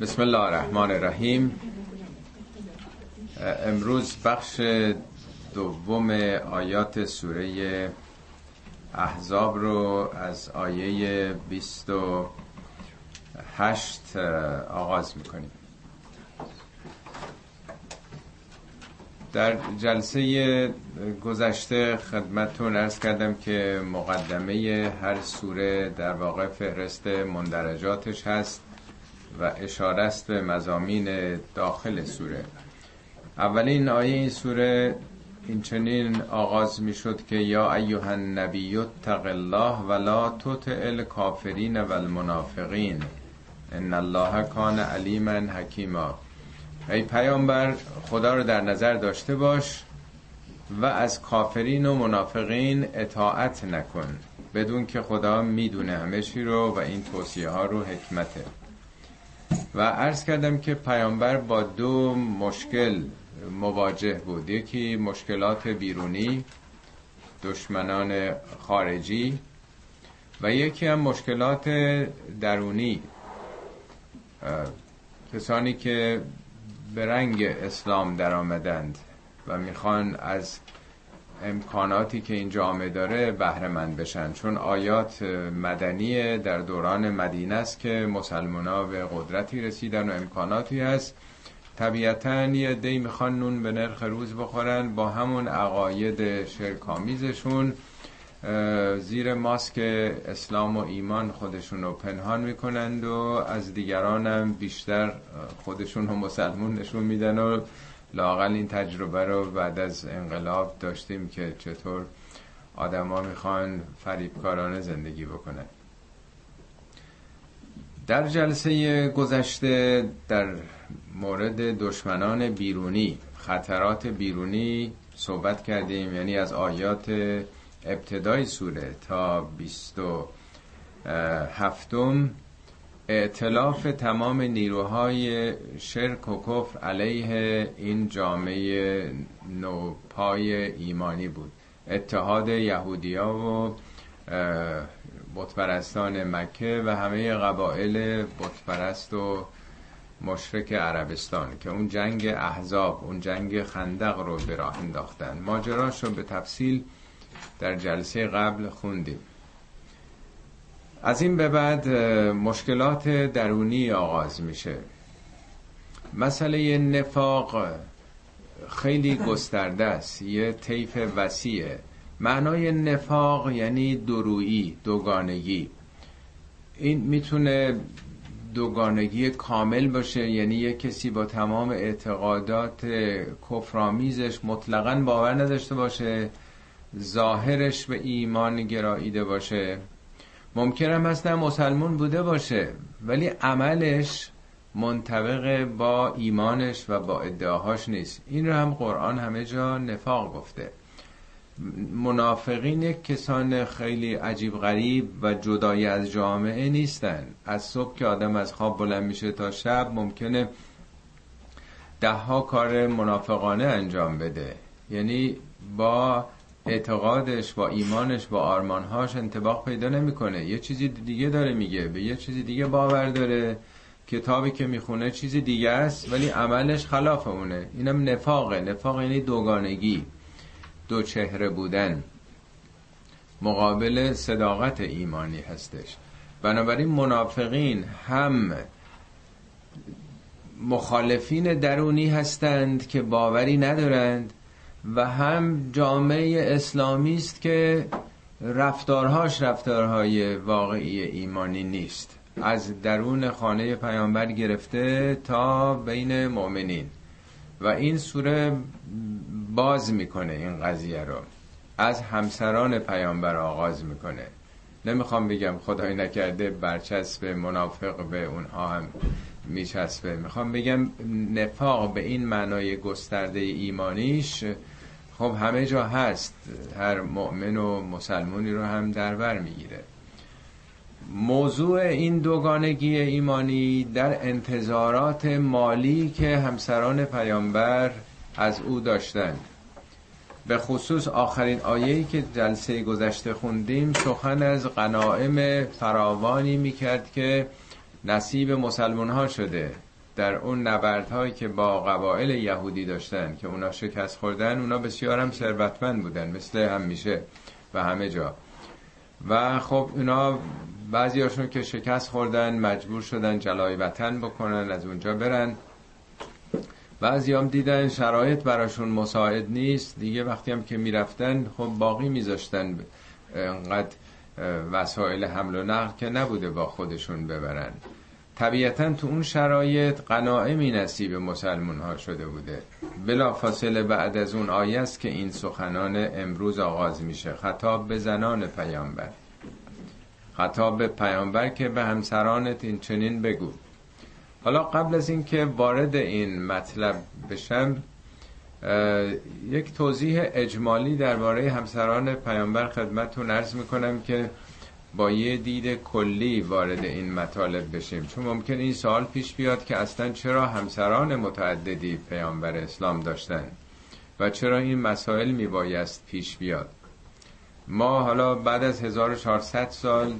بسم الله الرحمن الرحیم. امروز بخش دوم آیات سوره احزاب رو از آیه 28 آغاز می‌کنیم. در جلسه گذشته خدمتتون ارز کردم که مقدمه هر سوره در واقع فهرست مندرجاتش هست. و اشاره است به مزامین داخل سوره. اولین آیه این سوره این چنین آغاز می شد که یا ایوه النبی اتق الله ولا تطع الکافرین و المنافقین ان الله کان علیما حکیما. ای پیامبر خدا رو در نظر داشته باش و از کافرین و منافقین اطاعت نکن بدون که خدا می‌دونه همه چی رو و این توصیه ها رو حکمته. و عرض کردم که پیامبر با دو مشکل مواجه بود. یکی مشکلات بیرونی دشمنان خارجی و یکی هم مشکلات درونی. کسانی که به رنگ اسلام در آمدند و می‌خوان از امکاناتی که این جامعه داره بهره مند بشن. چون آیات مدنی در دوران مدینه است که مسلمان به قدرتی رسیدن و امکاناتی هست. طبیعتا یه دی می‌خوان نون به نرخ روز بخورن با همون عقاید شرکامیزشون زیر ماسک اسلام و ایمان خودشون رو پنهان می‌کنند و از دیگران هم بیشتر خودشون رو مسلمون نشون میدن و لاقل این تجربه رو بعد از انقلاب داشتیم که چطور آدما می‌خوان فریبکارانه زندگی بکنن. در جلسه گذشته در مورد دشمنان بیرونی خطرات بیرونی صحبت کردیم یعنی از آیات ابتدای سوره تا بیست و هفتم. اعتلاف تمام نیروهای شرک و کفر علیه این جامعه نوپای ایمانی بود. اتحاد یهودیا و بتپرستان مکه و همه قبایل بتپرست و مشرک عربستان که اون جنگ احزاب اون جنگ خندق رو به راه انداختن. ماجراش رو به تفصیل در جلسه قبل خوندیم. از این به بعد مشکلات درونی آغاز میشه. مسئله نفاق خیلی گسترده است. یه طیف وسیعه. معنای نفاق یعنی درویی دوگانگی. این می‌تونه دوگانگی کامل باشه یعنی یه کسی با تمام اعتقادات کفرآمیزش مطلقا باور نداشته باشه ظاهرش به ایمان گراییده باشه. ممکنم هست مسلمون بوده باشه ولی عملش منطبق با ایمانش و با ادعاهاش نیست. این رو هم قرآن همه جا نفاق گفته. منافقین کسان خیلی عجیب غریب و جدایی از جامعه نیستن. از صبح که آدم از خواب بلند میشه تا شب ممکنه ده ها کار منافقانه انجام بده. یعنی با اعتقادش با ایمانش با آرمانهاش انتباق پیدا نمی‌کنه. یه چیزی دیگه داره میگه به یه چیزی دیگه باور داره. کتابی که می‌خونه چیزی دیگه است ولی عملش خلاف اونه. اینم نفاقه. نفاق یعنی دوگانگی دو چهره بودن. مقابل صداقت ایمانی هستش. بنابراین منافقین هم مخالفین درونی هستند که باوری ندارند. و هم جامعه اسلامی است که رفتارهاش رفتارهای واقعی ایمانی نیست. از درون خانه پیامبر گرفته تا بین مؤمنین. و این سوره باز می‌کنه این قضیه رو. از همسران پیامبر آغاز می‌کنه. نمی‌خوام بگم خدای نکرده برچسب منافق به اونها هم. میچسبه. می‌خوام بگم نفاق به این معنای گسترده ایمانیش خب همه جا هست. هر مؤمن و مسلمونی رو هم در بر می‌گیره. موضوع این دوگانگی ایمانی در انتظارات مالی که همسران پیامبر از او داشتند. به خصوص آخرین آیه‌ای که جلسه گذشته خوندیم سخن از غنائم فراوانی می‌کرد که نصیب مسلمان ها شده در اون نبردهایی که با قبایل یهودی داشتن که اونا شکست خوردن اونا بسیار هم ثروتمند بودن مثل همیشه و همه جا. و خب اونا بعضی هاشون که شکست خوردن مجبور شدن جلای وطن بکنن از اونجا برن. بعضی هم دیدن شرایط براشون مساعد نیست. دیگه وقتی هم که می‌رفتن خب باقی میذاشتن. انقدر وسایل حمل و نقل که نبوده با خودشون ببرن. طبیعتا تو اون شرایط قناعمی نصیب مسلمون ها شده بوده. بلا فاصله بعد از اون آیه است که این سخنان امروز آغاز میشه. خطاب به زنان پیامبر. خطاب به پیامبر که به همسرانت این چنین بگو. حالا قبل از اینکه وارد این مطلب بشم یک توضیح اجمالی درباره همسران پیامبر خدمتتون عرض می‌کنم که با یه دید کلی وارد این مطالب بشیم. چون ممکن این سوال پیش بیاد که اصلا چرا همسران متعددی پیامبر اسلام داشتن و چرا این مسائل میبایست پیش بیاد. ما حالا بعد از 1400 سال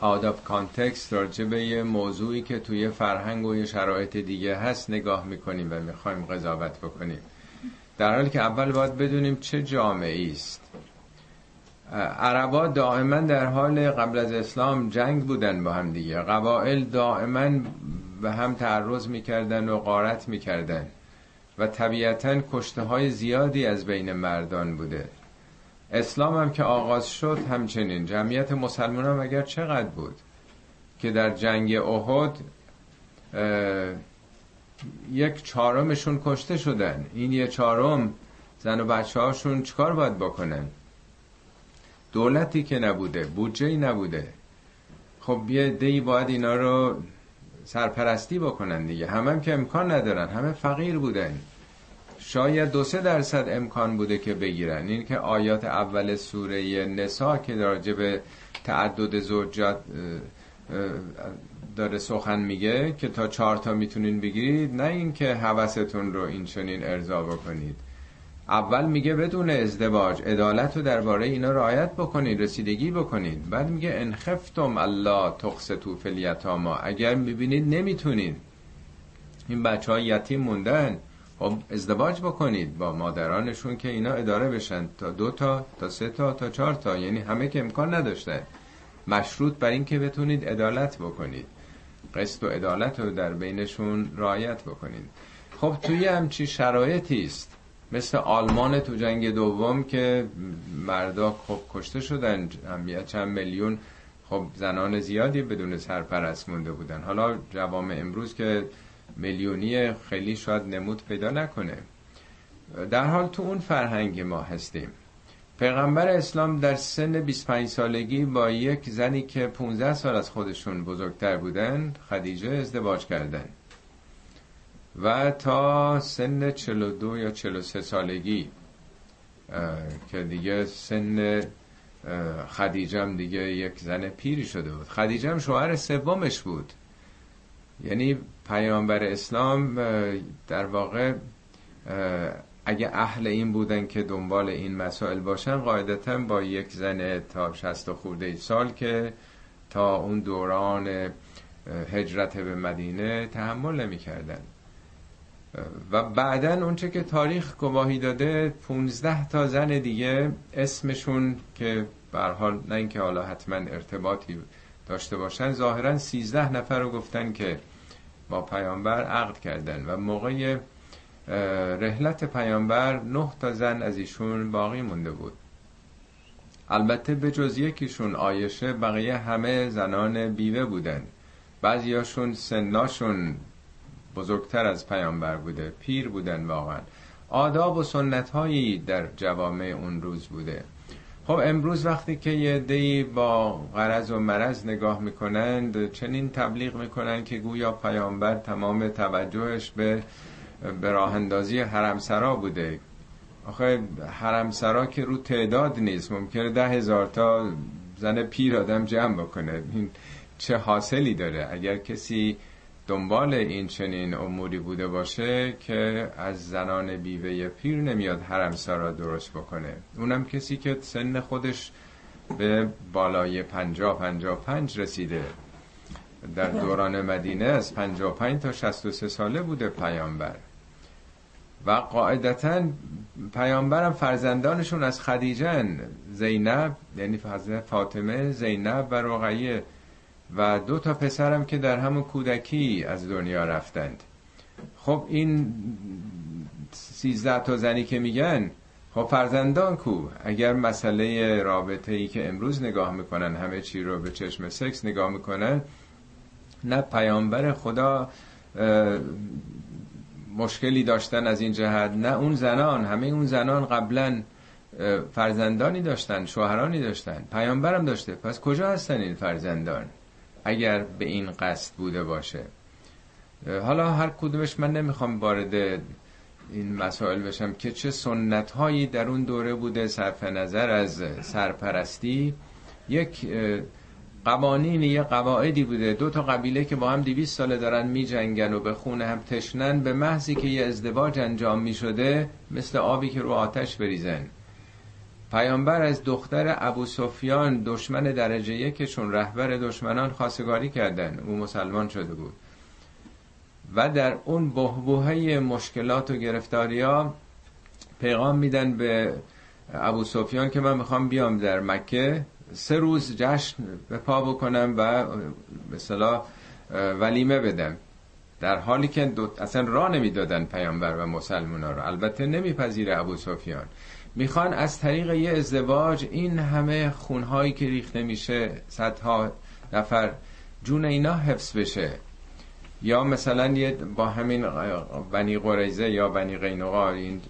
آداب کانتکست راجع به یه موضوعی که توی فرهنگ و یه شرایط دیگه هست نگاه می‌کنیم و می‌خوایم قضاوت بکنیم. در حالی که اول باید بدونیم چه جامعه است. عربا دائما در حال قبل از اسلام جنگ بودن با هم دیگه. قبائل دائما به هم تعرض می‌کردن و غارت می‌کردن و طبیعتا کشته های زیادی از بین مردان بوده. اسلام هم که آغاز شد همچنین. جمعیت مسلمان هم اگر چقدر بود که در جنگ احد یک چهارمشون کشته شدن. این یه چهارم زن و بچه هاشون چکار باید بکنن؟ دولتی که نبوده بودجه نبوده. خب یه دی باید اینا رو سرپرستی بکنن دیگه. همه هم که امکان ندارن همه فقیر بودن. شاید دو سه درصد امکان بوده که بگیرن. این که آیات اول سوره نسا که راجع به تعدد زوجات داره سخن میگه که تا چهار تا می‌تونین بگیرید نه اینکه هوستون رو این چنین ارضا بکنید. اول میگه بدون ازدواج عدالت رو درباره اینا رعایت بکنید رسیدگی بکنید. بعد میگه انخفتم الله تقسطو فلیتاما. اگر می‌بینید نمی‌تونید. این بچه های یتیم موندن. خب ازدواج بکنید با مادرانشون که اینا اداره بشن تا دو تا تا سه تا تا چهار تا یعنی همه که امکان نداشته. مشروط بر این که بتونید عدالت بکنید. قسط و عدالت رو در بینشون رعایت بکنید. خب توی همچی شرایطی است. مثل آلمان تو جنگ دوم که مردا خب کشته شدن چند میلیون. خب زنان زیادی بدون سرپرست مونده بودن. حالا جوام امروز که میلیونی خیلی شاید نمود پیدا نکنه. در حال تو اون فرهنگ ما هستیم. پیغمبر اسلام در سن 25 سالگی با یک زنی که 15 سال از خودشون بزرگتر بودن خدیجه ازدواج کردن. و تا سن 42 یا 43 سالگی که دیگه سن خدیجم دیگه یک زن پیری شده بود. خدیجم شوهر سومش بود. یعنی پیامبر اسلام در واقع اگه اهل این بودن که دنبال این مسائل باشن قاعدتا با یک زن تا 60 خورده سال که تا اون دوران هجرت به مدینه تحمل نمی کردن. و بعدا اونچه که تاریخ گواهی داده 15 تا زن دیگه اسمشون که به حال نه اینکه حالا حتما ارتباطی داشته باشن ظاهرا 13 نفر رو گفتن که با پیامبر عقد کردن و موقع رحلت پیامبر نه تا زن از ایشون باقی مونده بود. البته به جز یکیشون آیشه بقیه همه زنان بیوه بودن. بعضیاشون سناشون بزرگتر از پیامبر بوده پیر بودن واقعا. آداب و سنت هایی در جوامع اون روز بوده. خب امروز وقتی که یه دی با غرض و مرض نگاه می‌کنند چنین تبلیغ می‌کنند که گویا پیامبر تمام توجهش به به راه اندازی حرمسرا بوده. آخه حرمسرا که رو تعداد نیست ممکنه ده هزار تا زن پیر آدم جمع بکنه. این چه حاصلی داره؟ اگر کسی دنبال این چنین اموری بوده باشه که از زنان بیوه پیر نمیاد حرم سرا درست بکنه. اونم کسی که سن خودش به بالای پنجا پنجا پنج رسیده. در دوران مدینه از 55 تا 63 ساله بوده پیامبر. و قاعدتا پیامبرم فرزندانشون از خدیجه زینب یعنی فاطمه زینب و رقیه. و دو تا پسرم که در همون کودکی از دنیا رفتند. خب این سیزده تا زنی که میگن خب فرزندان کو؟ اگر مسئله رابطه ای که امروز نگاه می‌کنن همه چی رو به چشم سکس نگاه می‌کنن نه پیامبر خدا مشکلی داشتن از این جهت نه اون زنان. همه اون زنان قبلا فرزندانی داشتن شوهرانی داشتن پیامبرم داشته. پس کجا هستن این فرزندان؟ اگر به این قصد بوده باشه. حالا هر کدومش من نمی‌خوام وارد این مسائل بشم که چه سنت هایی در اون دوره بوده صرف نظر از سرپرستی. یک قوانین یه قواعدی بوده. دو تا قبیله که با هم دیویس ساله دارن می جنگن و به خونه هم تشنن به محضی که یه ازدواج انجام می شده مثل آبی که رو آتش بریزن. پیامبر از دختر ابو سفیان دشمن درجه یکشون رهبر دشمنان خواستگاری کردن. او مسلمان شده بود. و در اون بهبوهه مشکلات و گرفتاری ها پیغام میدن به ابو سفیان که من می‌خوام بیام در مکه. سه روز جشن به پا بکنم و مثلا ولیمه بدم. در حالی که. اصلا را نمی‌دادن پیامبر و مسلمان ها رو. البته نمیپذیره ابو سفیان. می‌خوان از طریق یه ازدواج این همه خونهایی که ریخته میشه صدها نفر جون اینا حفظ بشه. یا مثلا یه با همین بنی قریزه یا بنی قینقا این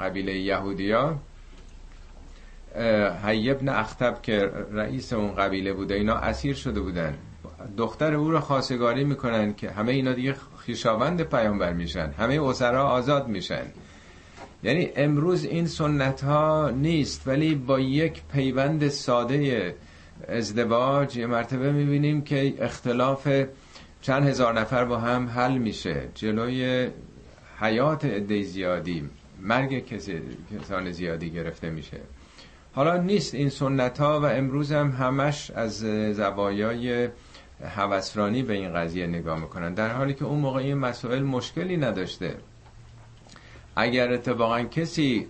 قبیله یهودیا حیبن اختب که رئیس اون قبیله بوده اینا اسیر شده بودن. دختر او رو خواستگاری می‌کنن که همه اینا دیگه خیشاوند پیامبر میشن همه اسرا آزاد میشن. یعنی امروز این سنت ها نیست ولی با یک پیوند ساده ازدواج یه مرتبه می‌بینیم که اختلاف چند هزار نفر با هم حل میشه. جلوی حیات عده زیادی مرگ کسان زیادی گرفته میشه. حالا نیست این سنت ها و امروز هم همش از زوایای هوسرانی به این قضیه نگاه می‌کنن در حالی که اون موقع این مسائل مشکلی نداشته. اگر اتفاقا کسی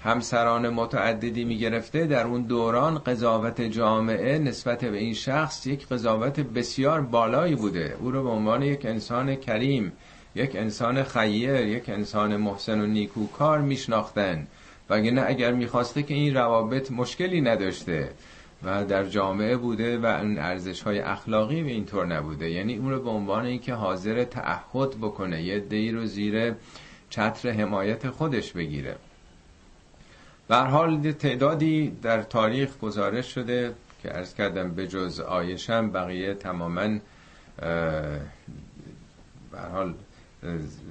همسران متعددی می‌گرفته در اون دوران قضاوت جامعه نسبت به این شخص یک قضاوت بسیار بالایی بوده. او رو به عنوان یک انسان کریم یک انسان خیر یک انسان محسن و نیکوکار میشناختن. نه اگر می‌خواسته که این روابط مشکلی نداشته و در جامعه بوده و اون ارزش های اخلاقی به اینطور نبوده. یعنی اون رو به عنوان اینکه حاضر تعهد بکنه یه دی رو زیر چتر حمایت خودش بگیره. به حال تعدادی در تاریخ گزارش شده که ارز کردم به جز آیشم بقیه تماما به حال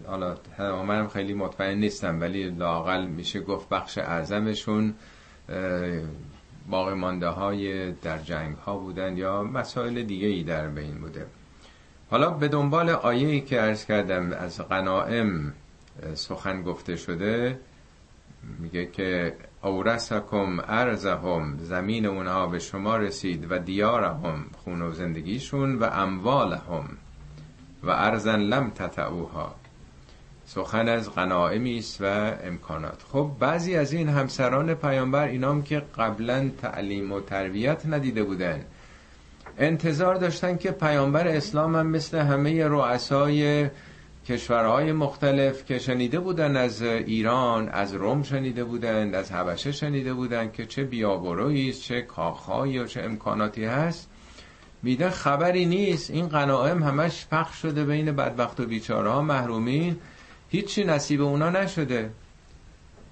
حالا تماما خیلی مطمئن نیستم ولی لاقل میشه گفت بخش اعظمشون باقی مانده های در جنگ ها بودن یا مسائل دیگه ای در بین بوده. حالا به دنبال آیه ای که ارز کردم از غنائم سخن گفته شده میگه که اورسکم ارزهم زمین اونها به شما رسید و دیارهم خون و زندگیشون و اموالهم و ارزن لم تتعوها سخن از غنائمی است و امکانات. خب بعضی از این همسران پیامبر اینام که قبلا تعلیم و تربیت ندیده بودن انتظار داشتن که پیامبر اسلام هم مثل همه رؤسای کشورهای مختلف که شنیده بودن از ایران از روم شنیده بودند از حبشه شنیده بودند که چه بیابرویی چه کاخهایی و چه امکاناتی هست. میده خبری نیست. این قناعم همش پخش شده بین بدبخت و بیچاره ها محرومین. هیچی نصیب اونا نشده.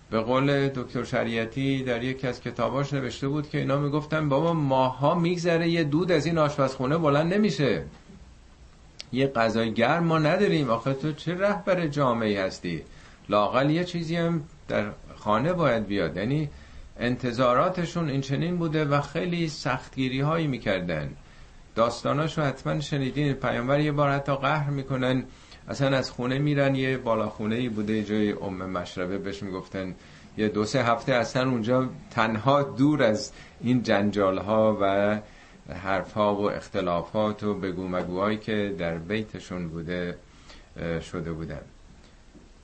به قول دکتر شریعتی در یکی از کتاباش نوشته بود که اینا می‌گفتن بابا ماها میگذره یه دود از این آشپزخونه بلند نمیشه. یه غذای گرم ما نداریم. آخه تو چه رهبر جامعه هستی؟ لاقل یه چیزی هم در خانه باید بیاد. یعنی انتظاراتشون این چنین بوده و خیلی سختگیری هایی می‌کردن. داستاناشو حتما شنیدین. پیامبر یه بار حتی قهر می‌کنن. اصلا از خونه میرن. یه بالا خونه ای بوده جای ام مشربه. بهش می‌گفتن یه دو سه هفته اصلا اونجا تنها دور از این جنجال ها و حرفها و اختلافات و بگو مگوهایی که در بیتشون بوده شده بودن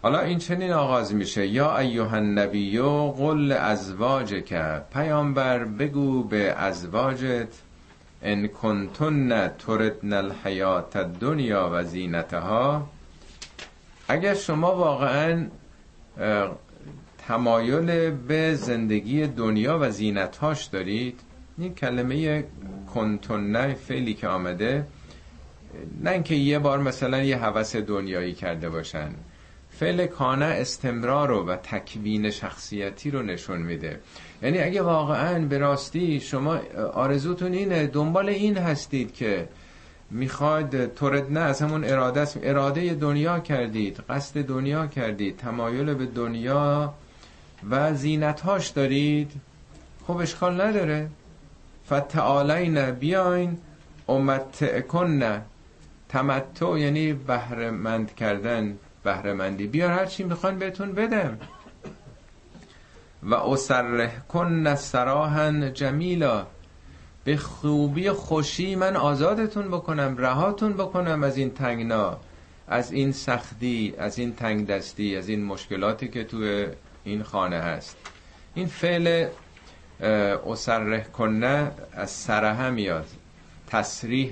حالا این چنین آغاز میشه. یا ایوه النبی قل ازواج که پیامبر بگو به ازواجت ان کنتن تردن الحیات الدنیا و زینتها. اگر شما واقعا تمایل به زندگی دنیا و زینتهاش دارید این کلمه کنتونه فعلی که آمده نه اینکه یه بار مثلا یه هوس دنیایی کرده باشن. فعل کانه استمرار و تکوین شخصیتی رو نشون میده. یعنی اگه واقعا به راستی شما آرزوتون اینه دنبال این هستید که می‌خواد تورد نه از همون اراده اراده دنیا کردید قصد دنیا کردید تمایل به دنیا و زینتهاش دارید. خب اشکال نداره. فتعالین بیاین امتعکن تمتع یعنی بهرمند کردن بهرمندی بیار هر چی می‌خوان بهتون بدم. و اسره کن سراحن جمیلا. به خوبی خوشی من آزادتون بکنم رهاتون بکنم از این تنگنا از این سختی از این تنگ دستی از این مشکلاتی که توی این خانه هست. این فعل اسره کنه از سرها میاد. تصریح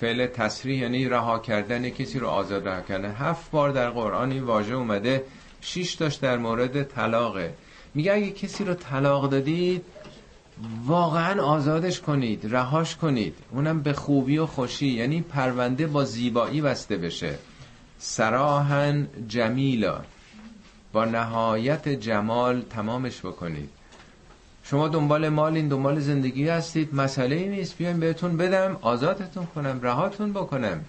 فعل تصریح یعنی رها کردن کسی رو آزاد رها کردن. هفت بار در قرآن این واژه اومده. شیش داشت در مورد طلاقه میگه اگه کسی رو طلاق دادید واقعا آزادش کنید رهاش کنید. اونم به خوبی و خوشی. یعنی پرونده با زیبایی بسته بشه. سراحن جمیلا. با نهایت جمال تمامش بکنید. شما دنبال مالین دنبال زندگی هستید. مسئله ای نیست. بیایم بهتون بدم آزادتون کنم رهاتون بکنم.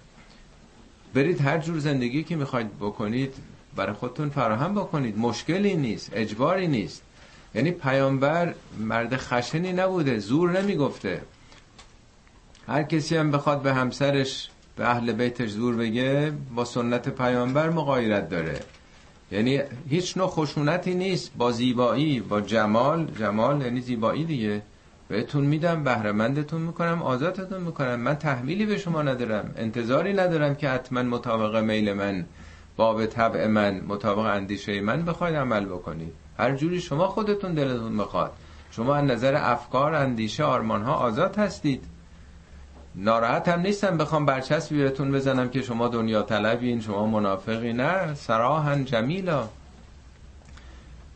برید هر جور زندگی که می‌خواید بکنید برای خودتون فراهم بکنید. مشکلی نیست اجباری نیست. یعنی پیامبر مرد خشنی نبوده زور نمی‌گفته. هر کسی هم بخواد به همسرش به اهل بیتش زور بگه با سنت پیامبر مقایرت داره. یعنی هیچ نوع خشونتی نیست با زیبایی با جمال. جمال یعنی زیبایی دیگه. بهتون میدم بهرمندتون می‌کنم آزادتون می‌کنم. من تحمیلی به شما ندارم انتظاری ندارم که حتما مطابق میل من باب طبع من مطابق اندیشه من بخواید عمل بکنید. هر جوری شما خودتون دلتون بخواد. شما از نظر افکار اندیشه آرمان ها آزاد هستید. ناراحت هم نیستم بخوام برچسبی بهتون بزنم که شما دنیا طلبین شما منافقی نه سراحن جمیلا.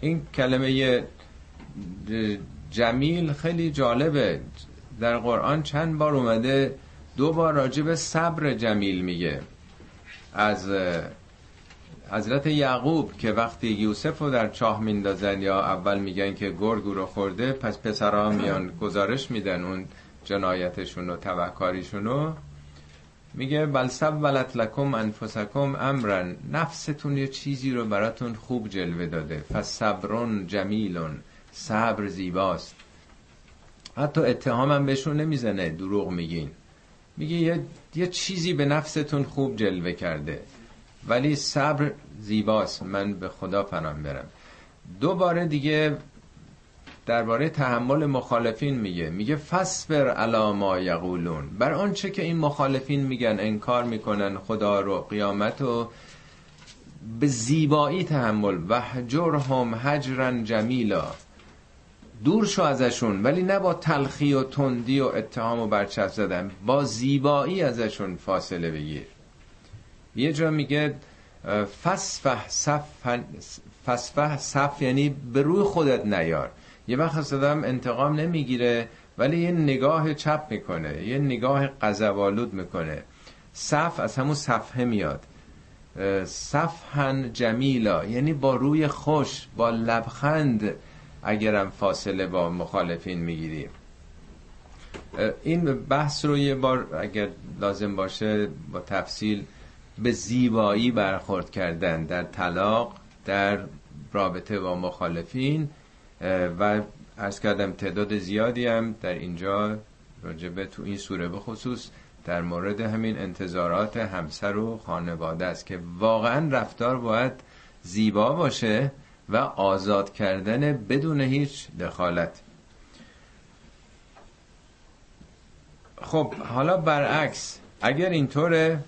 این کلمه جمیل خیلی جالبه. در قرآن چند بار اومده دو بار راجب صبر جمیل میگه. از حضرت یعقوب که وقتی یوسف رو در چاه میندازن یا اول میگن که گرگ رو خورده پس پسرها میان گزارش میدن. اون جنایتشون و تبهکاریشون رو میگه بل ولت لکم انفسکم امرن نفستون یه چیزی رو براتون خوب جلوه داده. فصبرون جمیلون صبر زیباست. حتی اتهامم بهشون نمی‌زنه دروغ میگین. میگه یه،, یه چیزی به نفستون خوب جلوه کرده. ولی صبر زیباست. من به خدا پناه برم دوباره دیگه درباره تحمل مخالفین میگه. میگه فسبر علا ما یقولون. بر آنچه که این مخالفین میگن انکار می‌کنن خدا رو قیامت و به زیبایی تحمل. و هم هجرن جمیلا. دور شو ازشون ولی نه با تلخی و تندی و اتهام و برچسب زدن با زیبایی ازشون فاصله بگیر. یه جا میگه فسفه صف فسفه صف یعنی به روی خودت نیار. یه وقت آدم انتقام نمی‌گیره ولی یه نگاه چپ می‌کنه یه نگاه قذوالود می‌کنه. صف از همون صفحه میاد. صفحن جمیلا یعنی با روی خوش با لبخند اگرم فاصله با مخالفین می‌گیریم این بحث رو یه بار اگر لازم باشه با تفصیل به زیبایی برخورد کردن در طلاق در رابطه با مخالفین. و ارز کردم تعداد زیادی هم در اینجا راجبه تو این سوره به خصوص در مورد همین انتظارات همسر و خانواده است که واقعا رفتار باید زیبا باشه و آزاد کردن بدون هیچ دخالت. خب حالا برعکس اگر اینطوره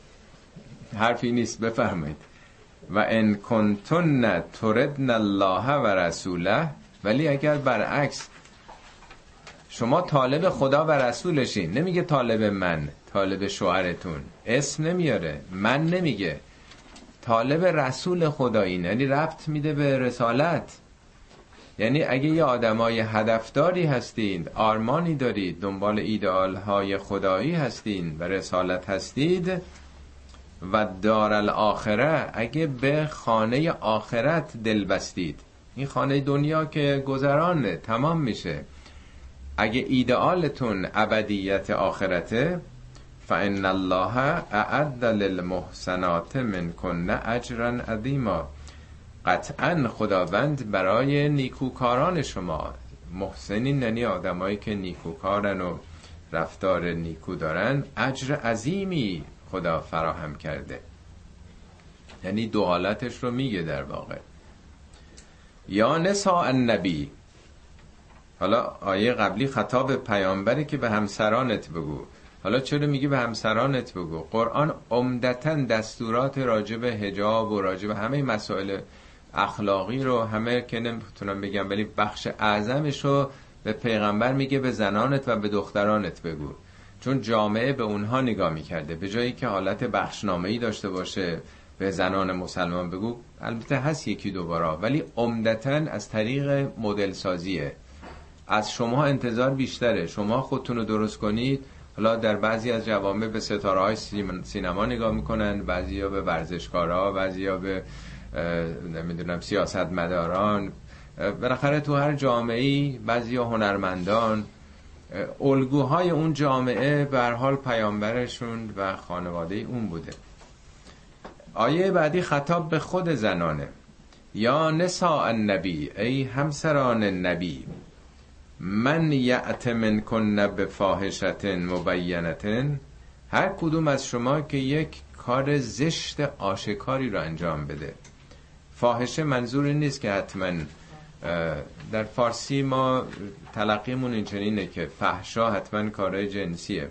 حرفی نیست بفرمایید. و ان کنتن تردن الله و رسوله ولی اگر برعکس شما طالب خدا و رسولشین. نمیگه طالب من طالب شوهرتون. اسم نمیاره. من نمیگه. طالب رسول خدایین. یعنی ربط میده به رسالت. یعنی اگه یه آدمای هدفداری هستید آرمانی دارید دنبال ایدئال های خدایی هستید و رسالت هستید و دار الاخره اگه به خانه آخرت دل بستید این خانه دنیا که گذرانه تمام میشه. اگه ایدئالتون ابدیت آخرته فان الله اعد للمحسنات منکن اجرا عظیما قطعا خداوند برای نیکوکاران شما محسنین یعنی آدمایی که نیکوکارن و رفتار نیکو دارن اجر عظیمی خدا فراهم کرده. یعنی دو حالتش رو میگه در واقع. یا نسا النبی. حالا آیه قبلی خطاب پیامبره که به همسرانت بگو. حالا چرا میگی به همسرانت بگو؟ قرآن عمدتا دستورات راجب هجاب و راجب همه مسائل اخلاقی رو همه که نمی‌تونم بگم ولی بخش اعظمش رو به پیغمبر میگه به زنانت و به دخترانت بگو. چون جامعه به اونها نگاه می‌کرده به جایی که حالت بخشنامه ای داشته باشه. به زنان مسلمان بگو البته هست یکی دوبارا ولی عمدتا از طریق مدل سازیه از شما انتظار بیشتره. شما خودتون رو درست کنید. حالا در بعضی از جوامع به ستاره های سینما نگاه می‌کنن بعضی ها به ورزشکارا بعضی ها به نمی‌دونم سیاست مداران بالاخره تو هر جامعه بعضی ها هنرمندان الگوهای اون جامعه بر حال پیامبرشون و خانواده اون بوده. آیه بعدی خطاب به خود زنانه. یا نساء النبی ای همسران نبی من یعتمن کن به فاحشت مبینتن. هر کدوم از شما که یک کار زشت آشکاری رو انجام بده. فاحشه منظور نیست که حتما در فارسی ما تلقیمون اینچنینه که فحشا حتما کارهای جنسیه.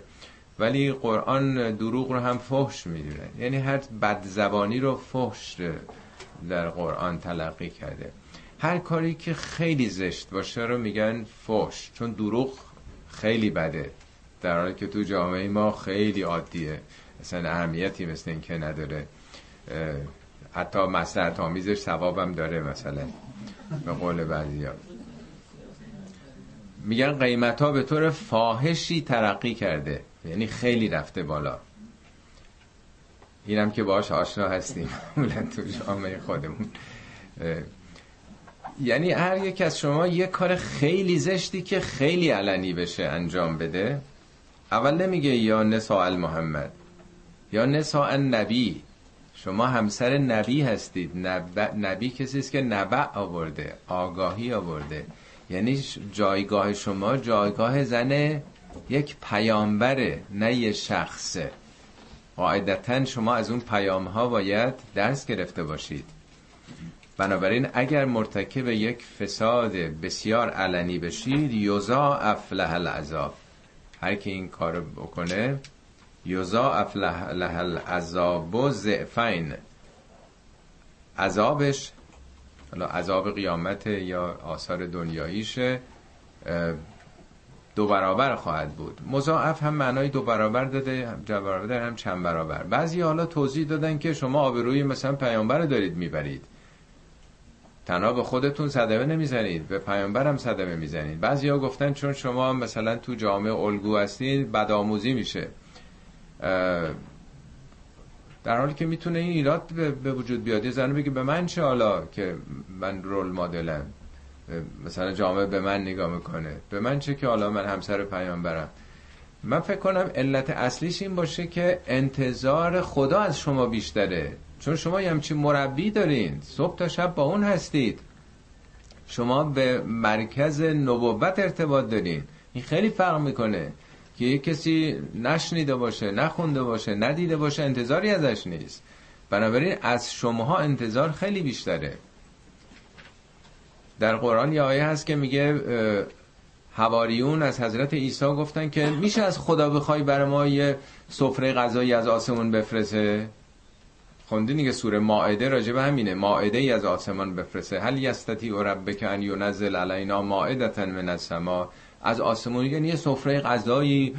ولی قرآن دروغ رو هم فحش می‌دونه. یعنی هر بدزبانی رو فحش در قرآن تلقی کرده. هر کاری که خیلی زشت باشه رو میگن فحش چون دروغ خیلی بده. در حالی که تو جامعه ما خیلی عادیه. اصلا اهمیتی مثل این که نداره حتی مسلحت آمیزش ثوابم داره مثلا. به قول بعضی میگن قیمت ها به طور فاحشی ترقی کرده. یعنی خیلی رفته بالا. اینم که باش آشنا هستیم. تو جامعه خودمون. یعنی هر یک از شما یه کار خیلی زشتی که خیلی علنی بشه انجام بده. اول نمیگه یا نساء محمد یا نساء نبی شما همسر نبی هستید. نبی کسی است که نبع آورده آگاهی آورده. یعنی جایگاه شما جایگاه زن یک پیامبره نه یه شخصه. قاعدتا شما از اون پیام ها باید درس گرفته باشید. بنابراین اگر مرتکب یک فساد بسیار علنی بشید یوزا افله العذاب. هر کی این کار بکنه یوزا افله العذاب و زعفین عذابش حالا عذاب قیامت یا آثار دنیاییشه دو برابر خواهد بود. مضاعف هم معنای دو برابر داده هم برابر هم چند برابر. بعضی حالا توضیح دادن که شما آبروی مثلا پیامبر دارید می‌برید. تنها به خودتون صدمه نمی‌زنید به پیامبرم صدمه می‌زنید. بعضی ها گفتن چون شما مثلا تو جامعه الگو هستید بدآموزی میشه. در حالی که می‌تونه این ایراد به وجود بیاد. یه زن بگه به من چه حالا که من رول مدلم. مثلا جامعه به من نگاه می‌کنه. به من چه که حالا من همسر پیامبرم. من فکر کنم علت اصلیش این باشه که انتظار خدا از شما بیشتره. چون شما یه همچین مربی دارین. صبح تا شب با اون هستید. شما به مرکز نبوت ارتباط دارین. این خیلی فرق می‌کنه که یه کسی نشنیده باشه نخونده باشه ندیده باشه انتظاری ازش نیست. بنابراین از شماها انتظار خیلی بیشتره. در قرآن یه آیه هست که میگه هواریون از حضرت عیسی گفتن که میشه از خدا بخوای برای ما یه سفره غذایی از آسمون بفرسه خوندین دیگه سوره ماعده راجع همینه ماعده ای از آسمان بفرسه هل یستتی و ربک ان ینزل علینا مائدتا من السما؟ از آسمون یعنی یه سفره غذایی.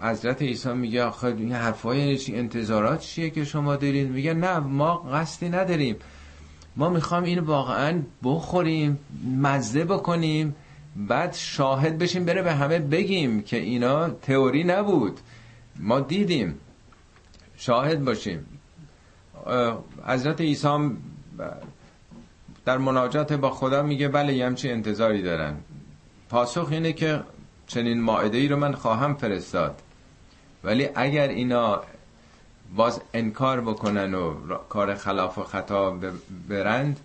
حضرت عیسی میگه آخه این حرفای انتظارات چیه که شما دارید میگه نه ما قصدی نداریم. ما می‌خوام این واقعا بخوریم مزه بکنیم بعد شاهد بشیم بره به همه بگیم که اینا تئوری نبود. ما دیدیم. شاهد باشیم. حضرت عیسی در مناجات با خدا میگه بله یه همچی انتظاری دارن. پاسخ اینه که چنین ماعده ای رو من خواهم فرستاد. ولی اگر اینا باز انکار بکنن و کار خلاف و خطا برند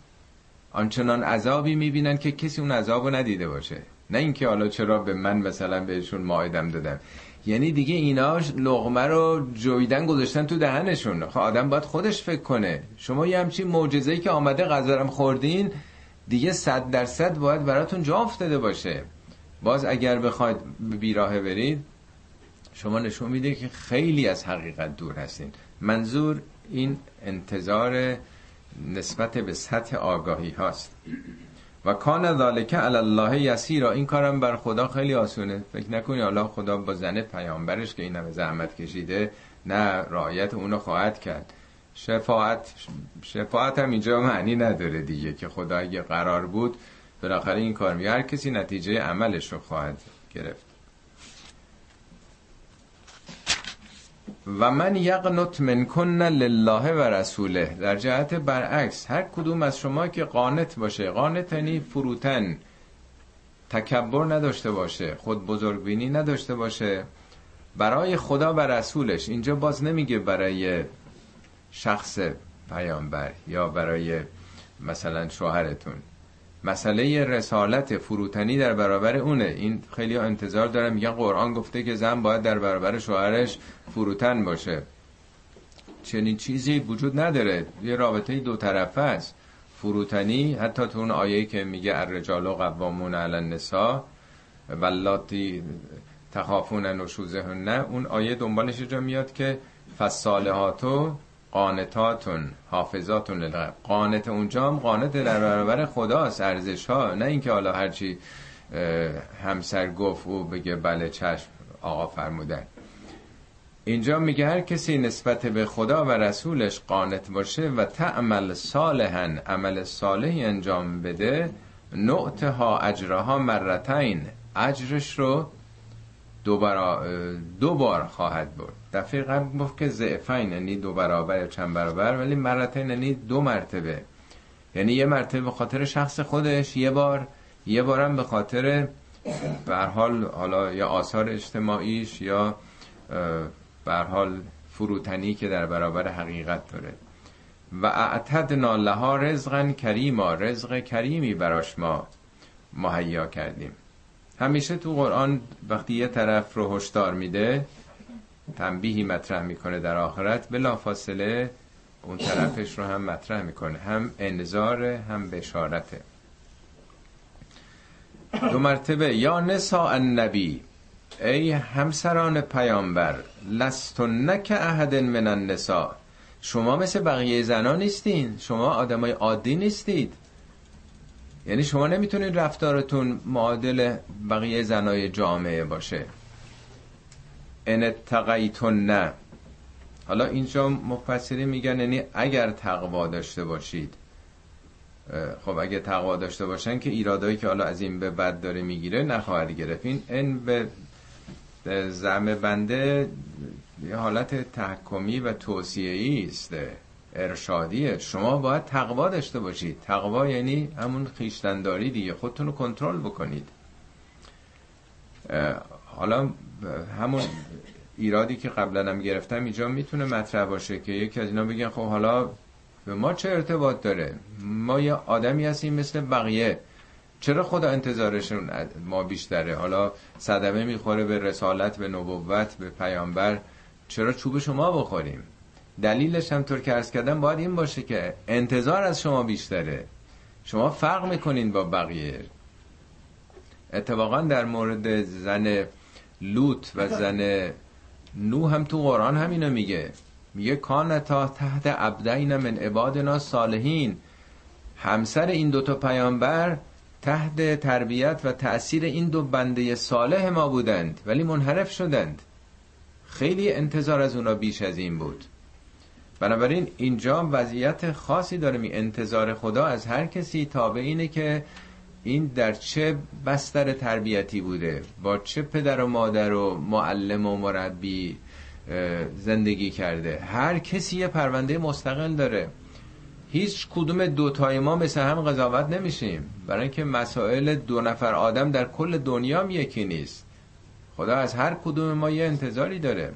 آنچنان عذابی می‌بینن که کسی اون عذاب رو ندیده باشه. نه اینکه حالا چرا به من مثلا بهشون ماعدم دادم یعنی دیگه اینا لغمه رو جویدن گذاشتن تو دهنشون. خب آدم باید خودش فکر کنه. شما یه همچین معجزه‌ای که آمده غذارم خوردین دیگه صد درصد باید براتون جا افتاده باشه. باز اگر بخواید بیراهه برید شما نشون میده که خیلی از حقیقت دور هستین. منظور این انتظار نسبت به سطح آگاهی هاست. و کان ذالک علی الله یسیرا. این کارم بر خدا خیلی آسونه. فکر نکنی الله خدا با زن پیامبرش که این همه زحمت کشیده نه رعایت اونو خواهد کرد. شفاعت شفاعت هم اینجا معنی نداره دیگه که خدا اگه قرار بود بالاخره این کار می هر کسی نتیجه عملش رو خواهد گرفت. و من یقنط من کن لله و رسوله. در جهت برعکس هر کدوم از شما که قانت باشه قانت یعنی فروتن تکبر نداشته باشه خود بزرگبینی نداشته باشه برای خدا و رسولش. اینجا باز نمیگه برای شخص پیامبر یا برای مثلا شوهرتون. مسئله رسالت فروتنی در برابر اونه. این خیلی انتظار دارن. میگن قرآن گفته که زن باید در برابر شوهرش فروتن باشه. چنین چیزی وجود نداره. یه رابطه دو طرفه است. فروتنی حتی تو اون آیه که میگه الرجال و قوامون علی النساء ولاتی تخافون نه اون آیه دنبالش جا میاد که فصالحاتو قانتاتون حافظاتون للغیب قانت اونجا هم قانت در برابر خداست ارزش ها نه اینکه حالا هرچی همسر گفت او بگه بله چشم آقا فرمودن. اینجا میگه هر کسی نسبت به خدا و رسولش قانت باشه و تعمل صالحا عمل صالحی انجام بده نعتها اجرها مرتین. اجرش رو دو, دو بار خواهد برد. دفعه قبل گفت که زعفین یعنی دو برابر چند برابر ولی مرتین یعنی دو مرتبه. یعنی یه مرتبه به خاطر شخص خودش یه بار یه بارم به خاطر به حال حالا یا آثار اجتماعیش یا به حال فروتنی که در برابر حقیقت داره. و اعتدنا لها رزقا کریما رزق کریمی براش ما مهیا کردیم. همیشه تو قرآن وقتی یه طرف رو هشدار میده تنبیهی مطرح می‌کنه در آخرت بلا فاصله اون طرفش رو هم مطرح می‌کنه. هم انذار هم بشارته. دو مرتبه یا نسا النبی ای همسران پیامبر لستن که احد من النساء. شما مثل بقیه زنان نیستین. شما آدمای عادی نیستید. یعنی شما نمی‌تونید رفتارتون معادل بقیه زنای جامعه باشه. ان نه حالا اینجا مفسری میگن یعنی اگر تقوا داشته باشید. خب اگه تقوا داشته باشن که ایرادایی که حالا از این به بد داره می‌گیره نخواهد گرفت. این ان به زم بنده یه حالت تحکمی و توصیه‌ای است ارشادیه. شما باید تقوا داشته باشید. تقوا یعنی همون خیشتنداری دیگه. خودتون رو کنترل بکنید. حالا همون ایرادی که قبلا هم گرفتم اینجا می‌تونه مطرح باشه که یکی از اینا بگن خب حالا به ما چه ارتباط داره؟ ما یه آدمی هستیم مثل بقیه. چرا خدا انتظارشون ما بیشتره؟ حالا صدمه می‌خوره به رسالت به نبوت به پیامبر. چرا چوب شما بخوریم؟ دلیلش هم طور که ارز کردم باید این باشه که انتظار از شما بیشتره. شما فرق می‌کنین با بقیه. اتفاقا در مورد زن لوط و زن نو هم تو قرآن همینو میگه. میگه کانتا تحت عبدین من عبادنا صالحین. همسر این دوتا پیامبر تحت تربیت و تأثیر این دو بنده صالح ما بودند ولی منحرف شدند. خیلی انتظار از اونا بیش از این بود. بنابراین اینجا وضعیت خاصی داره می انتظار خدا از هر کسی تابع اینه که این در چه بستر تربیتی بوده؟ با چه پدر و مادر و معلم و مربی زندگی کرده؟ هر کسی یه پرونده مستقل داره. هیچ کدوم دوتای ما مثل هم قضاوت نمیشیم. برای اینکه مسائل دو نفر آدم در کل دنیا یکی نیست. خدا از هر کدوم ما یه انتظاری داره.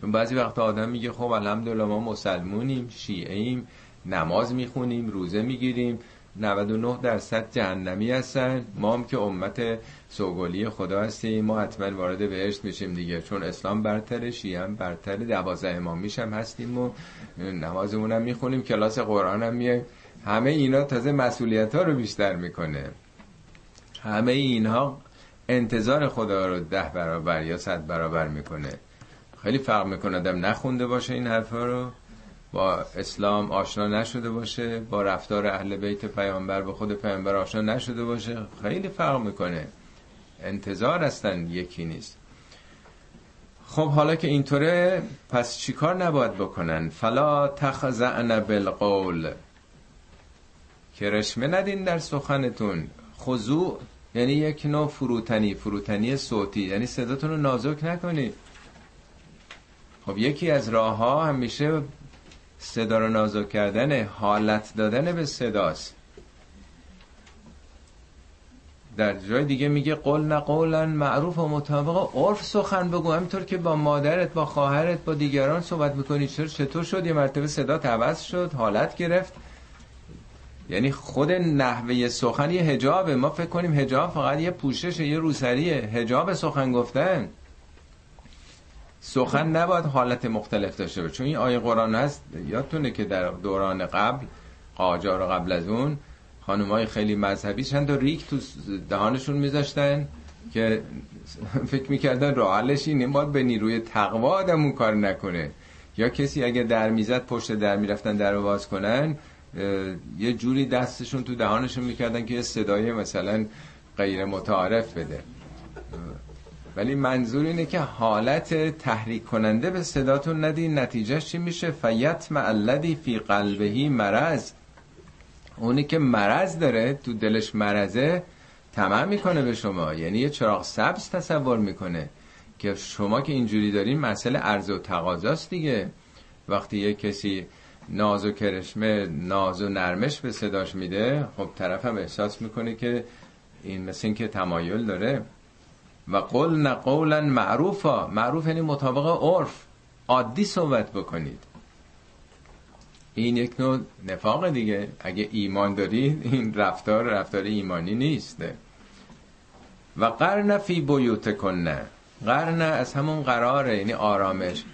چون بعضی وقت آدم میگه خب الحمدلله ما مسلمونیم شیعیم نماز می‌خونیم روزه می‌گیریم. 99 درصد جهنمی هستن. ما هم که امت سوگلی خدا هستیم. ما حتما وارد بهشت میشیم دیگه چون اسلام برتره شیعه هم برتره دوازه امام میشم هستیم و نمازمون هم می‌خونیم کلاس قرآن هم میه همه اینا تازه مسئولیت ها رو بیشتر می‌کنه. همه اینها انتظار خدا رو ده برابر یا صد برابر می‌کنه. خیلی فرق می‌کنه آدم نخونده باشه این حرفا رو. با اسلام آشنا نشده باشه با رفتار اهل بیت پیامبر به خود پیامبر آشنا نشده باشه خیلی فرق می‌کنه. انتظار هستن یکی نیست. خب حالا که اینطوره پس چیکار نباید بکنن؟ فلا تخزعن بالقول. کرشمه ندین در سخنتون. خضوع یعنی یک نوع فروتنی فروتنی صوتی. یعنی صداتون رو نازک نکنید خب یکی از راه ها همیشه صدا رو نازک کردن حالت دادن به صداست. در جای دیگه میگه قول نه معروف و مطابق. عرف سخن بگو. همینطور که با مادرت با خواهرت با دیگران صحبت می‌کنی. چرا؟ چطور شد؟ یه مرتبه صدا عوض شد حالت گرفت. یعنی خود نحوه سخن یه هجابه ما فکر کنیم هجاب فقط یه پوشش یه روسریه. هجاب سخن گفتن. سخن نباید حالت مختلف داشته باشه. چون این آیه قرآن هست یادتونه که در دوران قبل قاجار و قبل از اون های خیلی مذهبی چند تا ریک تو دهانشون میذاشتن که فکر می‌کردن راه حلش اینه باید به نیروی تقوا آدم اون کار نکنه. یا کسی اگه در می‌زد پشت در می‌رفتن در رو باز کنن یه جوری دستشون تو دهانشون می‌کردن که یه صدای مثلا غیر متعارف بده. ولی منظور اینه که حالت تحریک کننده به صداتون ندین نتیجهش چی میشه؟ فیت معلدی فی قلبهی مرض. اونی که مرض داره تو دلش مرضه تمام می‌کنه به شما. یعنی یه چراغ سبز تصور می‌کنه که شما که اینجوری دارین مسئله عرض و تقاضاست دیگه. وقتی یه کسی ناز و کرشمه ناز و نرمش به صداش میده خب هم احساس می‌کنه که این مثل این که تمایل داره. و قول قولا معروفا. معروف یعنی مطابق عرف. عادی صحبت بکنید. این یک نوع نفاق دیگه. اگه ایمان دارید این رفتار رفتار ایمانی نیست. و قرن فی بیوت کنه قرن از همون قراره یعنی آرامش.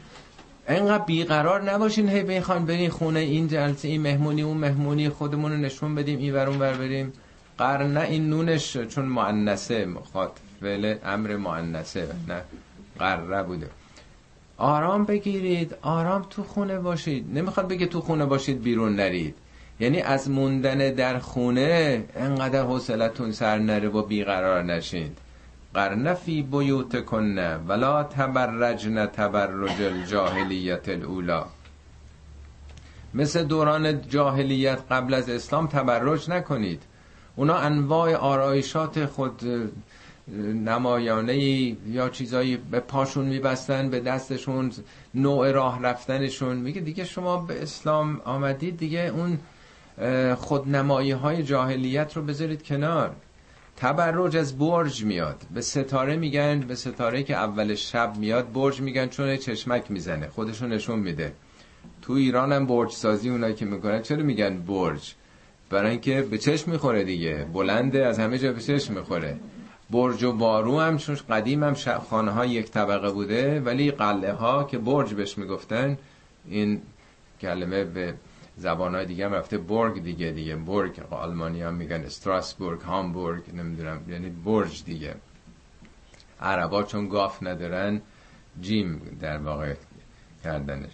اینقدر بیقرار نباشین هی بخوان برین خونه این جلسه این مهمونی اون مهمونی خودمون رو نشون بدیم این ورون بر بریم. قرن این نونش چون مؤنثه مخاطب فعل امر مؤنثه نه قره بوده. آرام بگیرید آرام تو خونه باشید. نمی‌خواد بگه تو خونه باشید بیرون نرید. یعنی از موندن در خونه انقدر حوصلتون سر نره و بیقرار نشید قرن فی بیوت کنه ولا تبرجن تبرج الجاهلیت الاولا مثل دوران جاهلیت قبل از اسلام تبرج نکنید. اونا انواع آرایشات خود نمایانه یا چیزایی به پاشون میبستن به دستشون نوع راه رفتنشون. میگه دیگه شما به اسلام آمدید دیگه اون خودنمایی های جاهلیت رو بذارید کنار. تبرج از برج میاد. به ستاره میگن به ستاره که اول شب میاد برج میگن چون چشمک می‌زنه خودشون نشون میده. تو ایران هم برج سازی اونایی که می‌کنن. چرا میگن برج؟ برای اینکه به چشم می‌خوره دیگه. بلنده از همه جا به چشم می‌خوره. برج و بارو هم چون قدیم هم خانه ها یک طبقه بوده ولی قلعه ها که برج بهش می‌گفتن این کلمه به زبانهای دیگه هم رفته برگ دیگه دیگه. برگ آلمانی هم میگن استراسبورگ هامبورگ نمی‌دونم یعنی برج دیگه. عربا چون گاف ندارن جیم در واقع کردنش.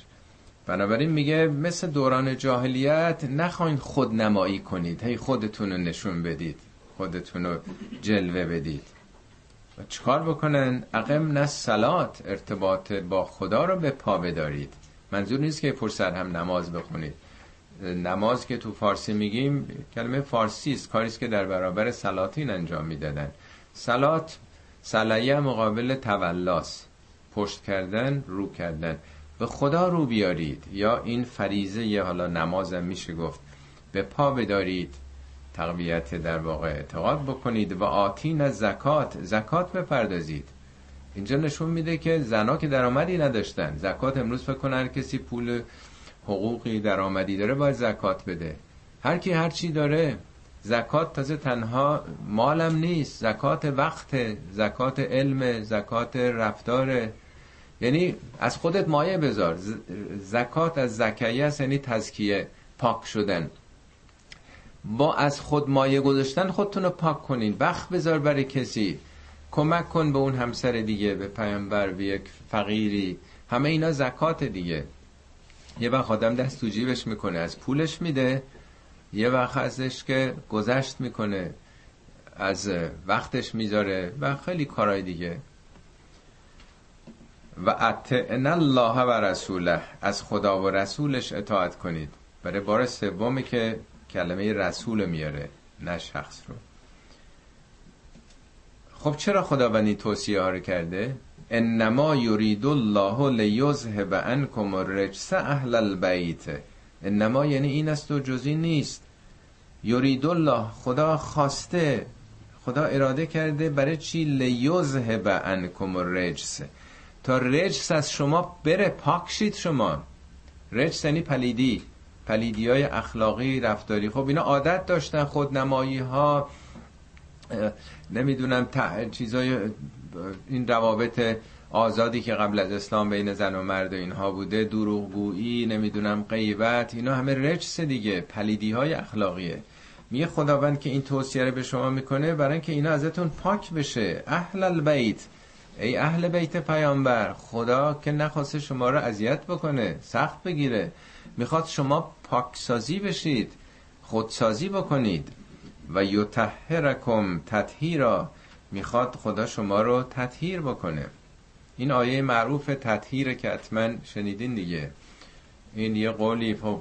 بنابراین میگه مثل دوران جاهلیت نخواین خود نمایی کنید. هی خودتون رو نشون بدید. خودتون رو جلوه بدید. و چکار بکنن؟ اقم نه سلات ارتباط با خدا رو به پا بدارید. منظور نیست که فرصت هم نماز بخونید. نماز که تو فارسی میگیم کلمه فارسی است کاری که در برابر سلاتین انجام می‌دادن. سلات سلیه مقابل تولاس پشت کردن رو کردن. به خدا رو بیارید. یا این فریزه یه حالا نمازم میشه گفت. به پا بدارید. تقویت در واقع اعتقاد بکنید و آتین از زکات زکات بپردازید. اینجا نشون میده که زنا که درآمدی نداشتن زکات امروز فکر کنن کسی پول حقوقی درآمدی داره باید زکات بده. هر کی هر چی داره زکات تازه تنها مالم نیست زکات وقت زکات علم زکات رفتار یعنی از خودت مایه بذار. زکات از زکیه است یعنی تزکیه پاک شدن. با از خود مایه گذاشتن خودتون رو پاک کنین. وقت بذار برای کسی. کمک کن به اون همسر دیگه به پیامبر به یک فقیری. همه اینا زکات دیگه. یه وقت آدم دست تو جیبش می‌کنه. از پولش میده. یه وقت ازش که گذشت می‌کنه. از وقتش می‌ذاره و خیلی کارهای دیگه. و اطعن الله و رسوله. از خدا و رسولش اطاعت کنید. برای بار سومی که کلمه رسول میاره نه شخص رو. خب چرا خداوند این توصیه ها رو کرده؟ انما یرید الله لیذهب عنکم الرجس اهل البیت. انما یعنی این است و جزی نیست. یرید الله خدا خواسته خدا اراده کرده برای چی؟ لیذهب عنکم الرجس. تا رجس از شما بره پاک شید شما. رجس یعنی پلیدی. پلیدی های اخلاقی رفتاری. خب اینا عادت داشتن خودنمایی ها نمی‌دونم چیزای این روابط آزادی که قبل از اسلام بین زن و مرد و اینها بوده دروغگویی نمی‌دونم غیبت اینا همه رجس دیگه پلیدی های اخلاقیه. میگه خداوند که این توصیه رو به شما می‌کنه برای اینکه اینا ازتون پاک بشه. اهل البیت. ای اهل بیت پیامبر خدا که نخواسته شما رو اذیت بکنه سخت بگیره. می‌خواد شما پاکسازی بشید خودسازی بکنید و یطهرکم تطهیرا. می‌خواد خدا شما رو تطهیر بکنه. این آیه معروف تطهیر که حتما شنیدین دیگه. این یه قولی خب،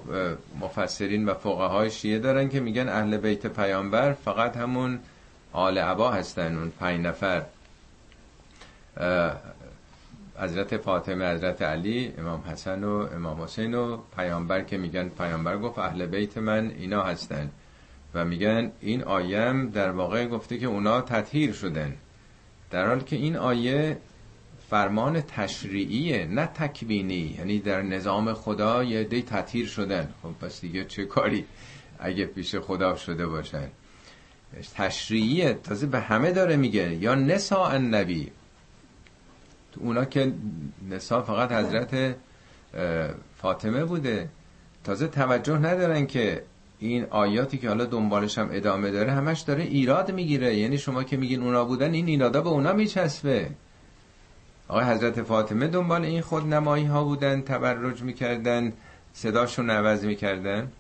مفسرین و فقهای شیعه دارن که میگن اهل بیت پیامبر فقط همون آل عبا هستن اون پنج نفر. حضرت فاطمه حضرت علی امام حسن و امام حسین و پیامبر که میگن پیامبر گفت اهل بیت من اینا هستن. و میگن این آیم در واقع گفته که اونا تطهیر شدن. در حال که این آیه فرمان تشریعیه نه تکوینی. یعنی در نظام خدا یه دی تطهیر شدن. خب پس دیگه چه کاری اگه پیش خدا شده باشن؟ تشریعیه. تازه به همه داره میگه. یا نسا النبی. تو اونا که نسا فقط حضرت فاطمه بوده. تازه توجه ندارن که این آیاتی که حالا دنبالش هم ادامه داره همش داره ایراد می‌گیره. یعنی شما که میگین اونا بودن این ایرادا به اونا میچسبه. آقای حضرت فاطمه دنبال این خود نمایی ها بودن تبرج می‌کردن صداشون عوض می‌کردن.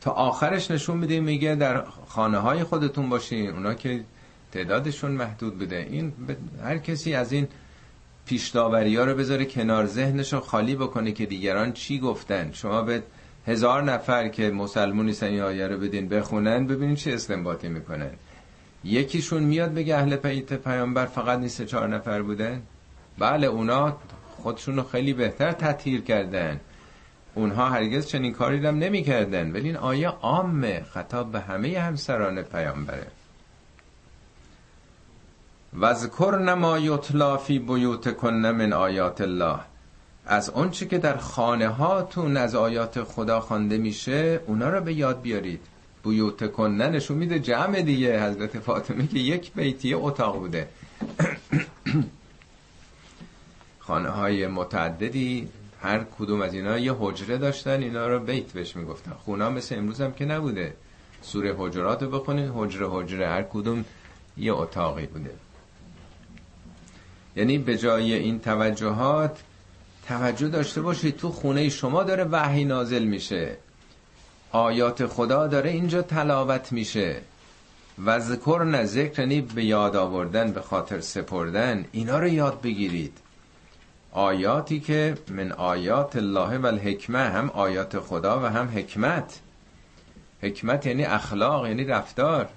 تا آخرش نشون میده میگه در خانه های خودتون باشین. اونا که تعدادشون محدود بوده. این هر کسی از این پیشداوری ها رو بذاره کنار ذهنش رو خالی بکنه که دیگران چی گفتن. شما به هزار نفر که مسلمون نیستن این آیه رو بدین بخونن ببینین چه استنباطی می‌کنن. یکیشون میاد بگه اهل پیت پیامبر فقط نیست چهار نفر بودن؟ بله اونا خودشون رو خیلی بهتر تطهیر کردن. اونها هرگز چنین کاری هم نمی‌کردن. ولی این آیه عامه خطاب به همه همسران پیامبره. وذکر نما یطلا فی بیوت کن من آیات الله. از اونچه که در خانه هاتون از آیات خدا خوانده میشه اونا رو به یاد بیارید. بیوت کنن نشون میده جمع دیگه. حضرت فاطمه که یک بیتی اتاق بوده. خانه های متعددی هر کدوم از اینا یه حجره داشتن اینا رو بیت بهش می‌گفتن. خونا مثل امروز هم که نبوده. سوره حجرات رو بخونید حجره حجره هر کدوم یه اتاقی بوده. یعنی به جای این توجهات توجه داشته باشید تو خونه شما داره وحی نازل میشه. آیات خدا داره اینجا تلاوت میشه. و ذکر نه ذکر یعنی به یاد آوردن به خاطر سپردن اینا رو یاد بگیرید. آیاتی که من آیات الله و الحکمه هم آیات خدا و هم حکمت. حکمت یعنی اخلاق یعنی رفتار.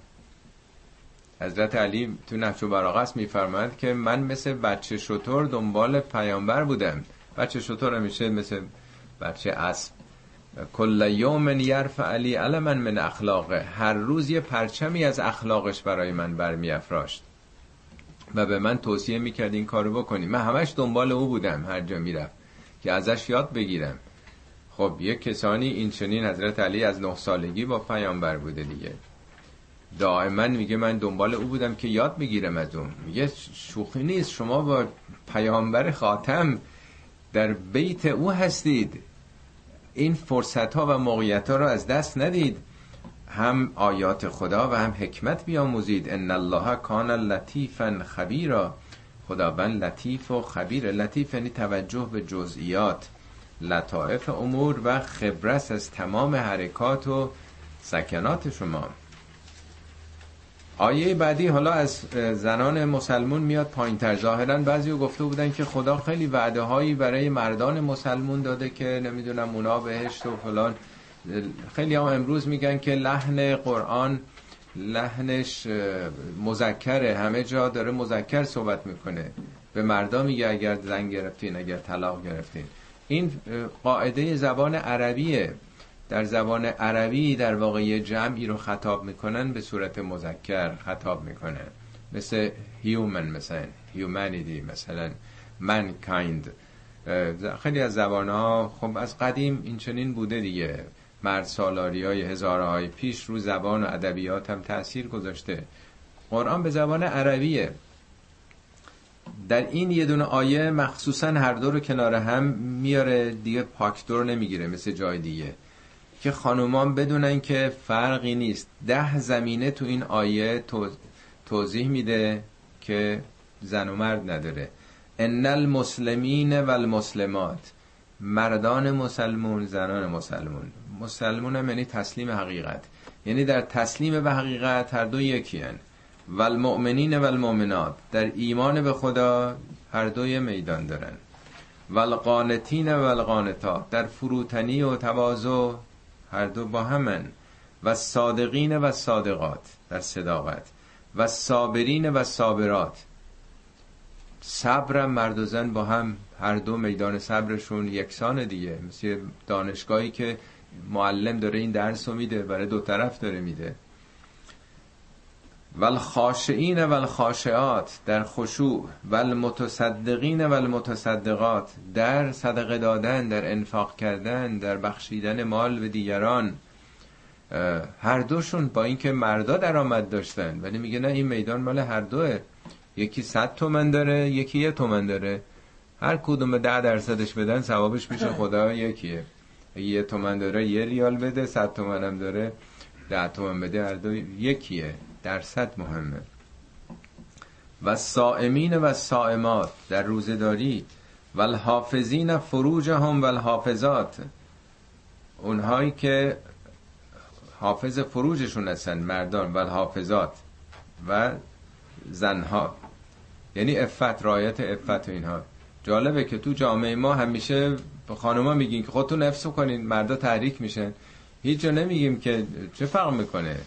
حضرت علی تو نهج براغه میفرماید که من مثل بچه شطور دنبال پیامبر بودم. بچه شطور همیشه مثل بچه اسب. کل یوم یرف علی علما من اخلاقه. هر روز یه پرچمی از اخلاقش برای من برمی افراشت و به من توصیه می‌کرد این کارو بکنی. من همش دنبال او بودم. هر جا می‌رفت که ازش یاد بگیرم. خب یه کسانی این چنین حضرت علی از نه سالگی با پیامبر بوده دیگه. دائما میگه من دنبال او بودم که یاد بگیرم از اون. میگه شوخی نیست شما با پیامبر خاتم در بیت او هستید. این فرصت ها و موقعیت ها رو از دست ندید. هم آیات خدا و هم حکمت بیاموزید. ان الله کان لطیفا خبیرا. خداوند لطیف و خبیر. لطیف یعنی توجه به جزئیات. لطائف امور و خبرس از تمام حرکات و سکنات شما. آیه بعدی حالا از زنان مسلمون میاد پایین تر. ظاهرا بعضی گفته بودن که خدا خیلی وعده هایی برای مردان مسلمون داده که نمی‌دونم اونا بهشت و فلان. خیلی هم امروز میگن که لحن قرآن لحنش مذکره. همه جا داره مذکر صحبت می‌کنه. به مردا میگه اگر زن گرفتین اگر طلاق گرفتین. این قاعده زبان عربیه. در زبان عربی در واقع جمعی رو خطاب می‌کنن به صورت مذکر خطاب می‌کنن. مثل human مثلا humanity مثلا mankind. خیلی از زبان ها خب از قدیم این چنین بوده دیگه. مرد سالاری های هزاره های پیش رو زبان و ادبیات هم تاثیر گذاشته. قرآن به زبان عربیه. در این یه دونه آیه مخصوصا هر دو رو کنار هم میاره دیگه پاکدور نمی‌گیره مثل جای دیگه. که خانومان بدونن که فرقی نیست. ده زمینه تو این آیه توضیح میده که زن و مرد نداره. ان المسلمین و المسلمات مردان مسلمون زنان مسلمون. مسلمون هم یعنی تسلیم حقیقت. یعنی در تسلیم به حقیقت هر دو یکی هن. و المؤمنین و المؤمنات در ایمان به خدا هر دوی میدان دارن. و القانتین و القانتات در فروتنی و تواضع هر دو با همن و صادقین و صادقات در صداقت و صابرین و صابرات. صبر مرد و زن با هم هر دو میدان صبرشون یکسان دیگه. مثل دانشگاهی که معلم داره این درس رو میده برای دو طرف داره میده. والخاشعین والخاشعات در خشوع والمتصدقین والمتصدقات در صدقه دادن در انفاق کردن در بخشیدن مال به دیگران هر دوشون با اینکه مردا درآمد داشتن. ولی میگه نه این میدان مال هر دوه. یکی صد تومن داره یکی یه تومن داره. هر کدوم ده درصدش بدن ثوابش میشه خدا یکیه. یه تومن داره یه ریال بده صد تومن هم داره ده تومن بده هر دو یکیه. درصد مهمه. و سائمین و سائمات در روزداری و الحافظین فروج هم و الحافظات اونهایی که حافظ فروجشون هستن مردان و الحافظات و زنها. یعنی افت رایت افت اینها. جالبه که تو جامعه ما همیشه به خانوما میگین که خودتون نفس کنین مردا تحریک میشن. هیچ جا نمیگیم که چه فرق می‌کنه؟